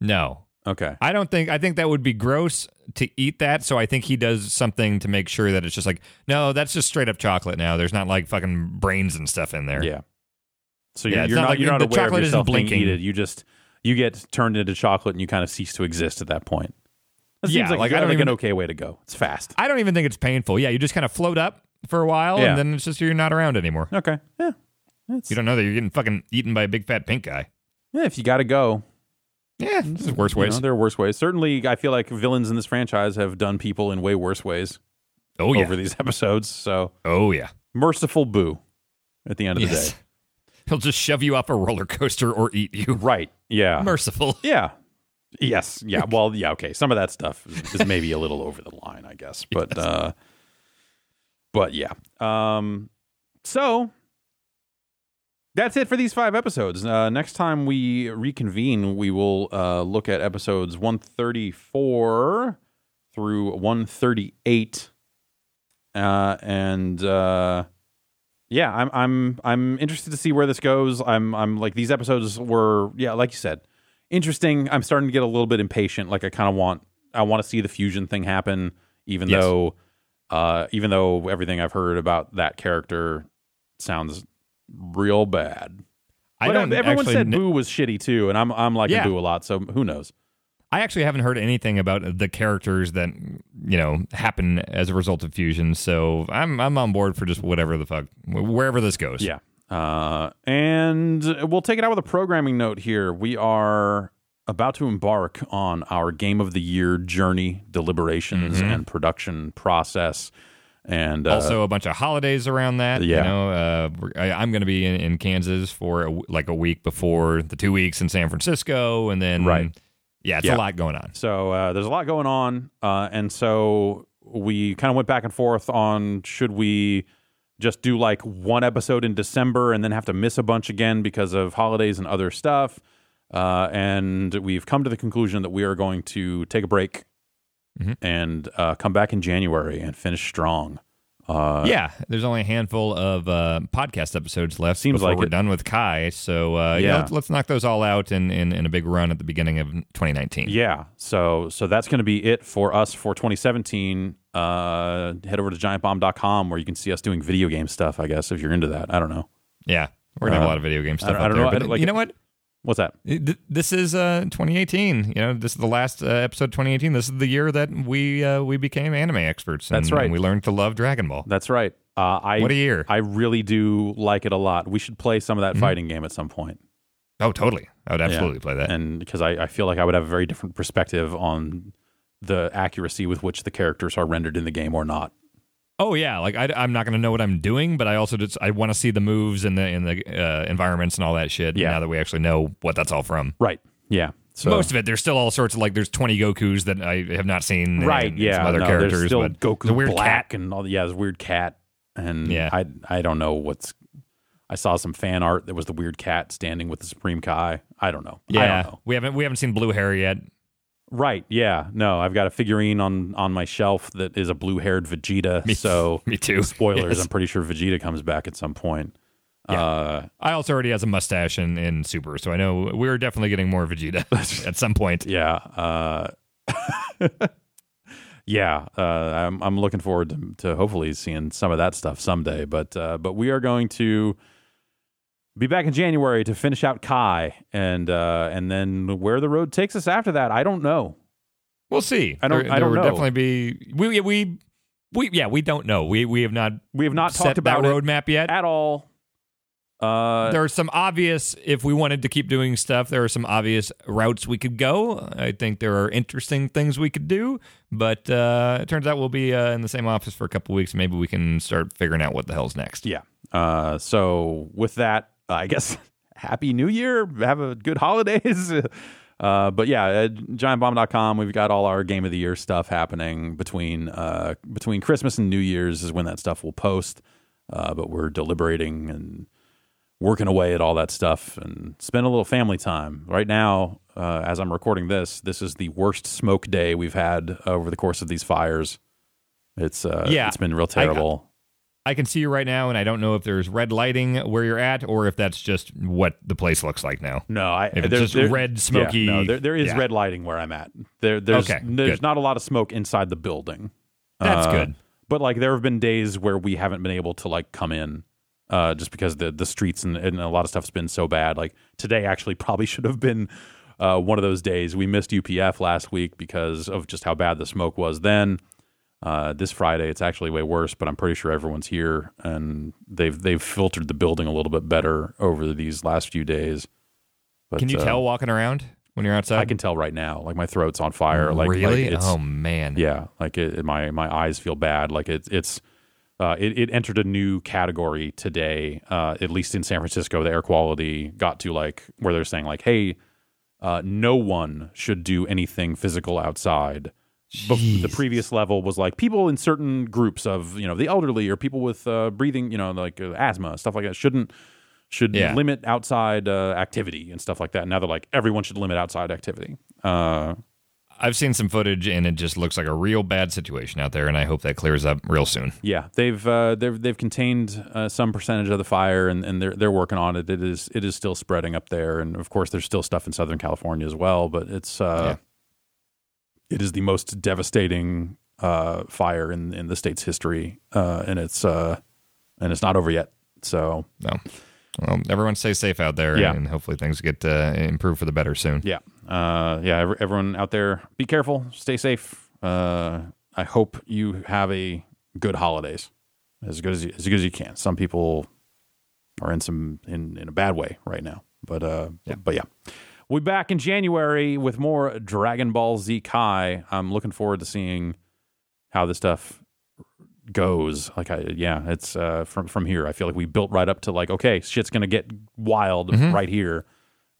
No. Okay. I don't think I think that would be gross to eat that. So I think he does something to make sure that it's just like, no, that's just straight up chocolate now. There's not like fucking brains and stuff in there. Yeah. So Yeah, you're, it's you're not like you're not the aware of yourself being eaten. You just you get turned into chocolate and you kind of cease to exist at that point. That Yeah, seems like, like, like, I don't like even- an okay way to go. It's fast. I don't even think it's painful. Yeah, you just kind of float up for a while Yeah. and then it's just you're not around anymore. Okay. Yeah. It's, You don't know that you're getting fucking eaten by a big fat pink guy. yeah. If you got to go, Yeah, this is worse you ways. know, there are worse ways. Certainly, I feel like villains in this franchise have done people in way worse ways oh yeah. over these episodes. So Oh yeah. merciful Buu at the end of the day. He'll just shove you off a roller coaster or eat you. Right. Yeah. Merciful. yeah. Yes. Yeah. Well, yeah. Okay. Some of that stuff is, is maybe a little over the line, I guess. But, uh, but yeah. Um, so that's it for these five episodes. Uh, next time we reconvene, we will uh, look at episodes 134 through 138. Uh, and uh, yeah, I'm I'm I'm interested to see where this goes. I'm I'm like these episodes were yeah, like you said, interesting. I'm starting to get a little bit impatient. Like I kind of want I want to see the fusion thing happen, even Yes. though uh, even though everything I've heard about that character sounds real bad. I But don't everyone said kn- Buu was shitty too, and I'm I'm liking Yeah. Buu a lot. So who knows? I actually haven't heard anything about the characters that you know happen as a result of fusion. So I'm I'm on board for just whatever the fuck wherever this goes. Yeah. Uh, and we'll take it out with a programming note here. We are about to embark on our game of the year journey, deliberations, and production process. And uh, Also, a bunch of holidays around that. Yeah. You know, uh, I, I'm going to be in, in Kansas for a like a week before the two weeks in San Francisco, and then Right. Yeah, it's Yeah. a lot going on. So uh, there's a lot going on, uh, and so we kind of went back and forth on should we just do like one episode in December and then have to miss a bunch again because of holidays and other stuff. Uh, and we've come to the conclusion that we are going to take a break Mhm. and uh, come back in January and finish strong. Uh, yeah, there's only a handful of uh, podcast episodes left Seems like we're it. done with Kai. So uh, yeah, Yeah. let's, let's knock those all out in, in, in a big run at the beginning of 2019. Yeah. So so that's going to be it for us for 2017. Uh, head over to giantbomb.com where you can see us doing video game stuff, I guess, if you're into that. I don't know. Yeah, we're gonna have a lot of video game stuff I don't- I don't there. know, I don't like you know what? What's that? This is uh, 2018. You know, this is the last uh, episode 2018. This is the year that we uh, we became anime experts. And, That's right. And we learned to love Dragon Ball. That's right. Uh, I What a year. I really do like it a lot. We should play some of that fighting game at some point, Oh, totally. I would absolutely play that. and because I, I feel like I would have a very different perspective on the accuracy with which the characters are rendered in the game or not. Oh yeah, like I, I'm not going to know what I'm doing, but I also just I want to see the moves and the in the uh, environments and all that shit. Yeah. Now that we actually know what that's all from. Right. Yeah. So Most of it, there's still all sorts of like there's 20 Goku's that I have not seen. right. and Yeah. Some other no, characters, There's still Goku the weird Black cat. and all. The, yeah, there's a weird cat, and Yeah. I I don't know what's. I saw some fan art that was the weird cat standing with the Supreme Kai. I don't know. I Yeah, don't know. we haven't we haven't seen Blue Hair yet. Right. Yeah. No, I've got a figurine on on my shelf that is a blue haired Vegeta. Me- so me too. Spoilers. Yes. I'm pretty sure Vegeta comes back at some point. Yeah. Uh, I also already has a mustache in, in Super, so I know we're definitely getting more Vegeta at some point. yeah. Uh, yeah, uh, I'm I'm looking forward to, to hopefully seeing some of that stuff someday. But uh, but we are going to be back in January to finish out Kai, and uh, and then where the road takes us after that, I don't know. We'll see. I don't- There, I don't know. definitely be. We we we yeah. We don't know. We we have not We have not talked about that roadmap yet. at all. Uh, there are some obvious. If we wanted to keep doing stuff, there are some obvious routes we could go. I think there are interesting things we could do. But uh, it turns out we'll be uh, in the same office for a couple weeks. Maybe we can start figuring out what the hell's next. Yeah. Uh, so with that, I guess happy new year. Have a good holidays. Uh, but yeah, at giantbomb.com, we've got all our game of the year stuff happening between uh, between Christmas and New Year's is when that stuff will post. Uh, but we're deliberating and working away at all that stuff and spend a little family time. Right now, uh, as I'm recording this, this is the worst smoke day we've had over the course of these fires. It's uh, Yeah. it's been real terrible. I can see you right now, and I don't know if there's red lighting where you're at, or if that's just what the place looks like now. No, I If it's just there- red, smoky- Yeah, no, there, there is yeah. red lighting where I'm at. There, there's Okay, there's good. not a lot of smoke inside the building. That's Uh, good. But like there have been days where we haven't been able to like come in, uh, just because the the streets and, and a lot of stuff's been so bad. Like today actually probably should have been uh, one of those days. We missed UPF last week because of just how bad the smoke was then. Uh, this Friday, it's actually way worse, but I'm pretty sure everyone's here and they've they've filtered the building a little bit better over these last few days. But, Can you uh, tell walking around when you're outside? I can tell right now, like my throat's on fire. Like really? like it's, oh man. yeah, like it, it- my my eyes feel bad. Like it's it's uh, it, it entered a new category today. Uh, at least in San Francisco, the air quality got to like where they're saying like, hey, uh, no one should do anything physical outside. The previous level was like people in certain groups of you know the elderly or people with uh, breathing you know like uh, asthma stuff like that shouldn't should Yeah. limit outside uh, activity and stuff like that. Now they're like everyone should limit outside activity. Uh, I've seen some footage, and it just looks like a real bad situation out there, and I hope that clears up real soon. Yeah, they've uh, they've they've contained uh, some percentage of the fire, and, and they're they're working on it. It is it is still spreading up there, and of course, there's still stuff in Southern California as well. But it's uh, it is the most devastating uh, fire in in the state's history, uh, and it's uh, and it's not over yet. So No. Well, everyone stay safe out there, Yeah. and hopefully things get uh, improved for the better soon. yeah, uh, yeah, ev- everyone out there, be careful, stay safe. Uh, I hope you have a good holidays, as good as you, as good as you can. Some people are in some in, in a bad way right now, but uh, but yeah, we'll be back in January with more Dragon Ball Z Kai. I'm looking forward to seeing how this stuff goes. Like, I yeah, it's uh, from from here. I feel like we built right up to like, okay, shit's gonna get wild right here,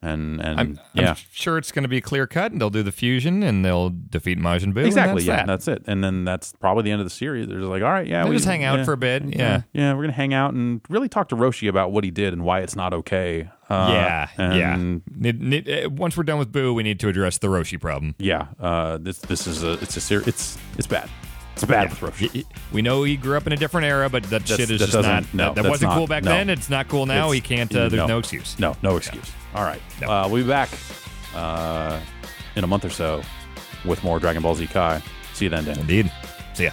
and and I'm, yeah. I'm sure it's going to be a clear cut, and they'll do the fusion, and they'll defeat Majin Buu. and Exactly. that's yeah, that. that's it. And then that's probably the end of the series. They're just like, all right, yeah, They'll we just hang out yeah, for a bit. Yeah. yeah, we're gonna hang out and really talk to Roshi about what he did and why it's not okay. Uh, yeah, and yeah. Need- need- uh, once we're done with Buu, we need to address the Roshi problem. yeah. Uh, this this is a it's a ser- it's it's bad. It's a bad with Roshi. Y- y- We know he grew up in a different era, but that That's- shit is that just doesn't- not. no, that, that that's wasn't not- cool back no. then. It's not cool now. It's- he can't. Uh, there's no. no, excuse. No, no excuse. All right, No. uh, we'll be back uh, in a month or so with more Dragon Ball Z Kai. See you then, Dan. Indeed. See ya.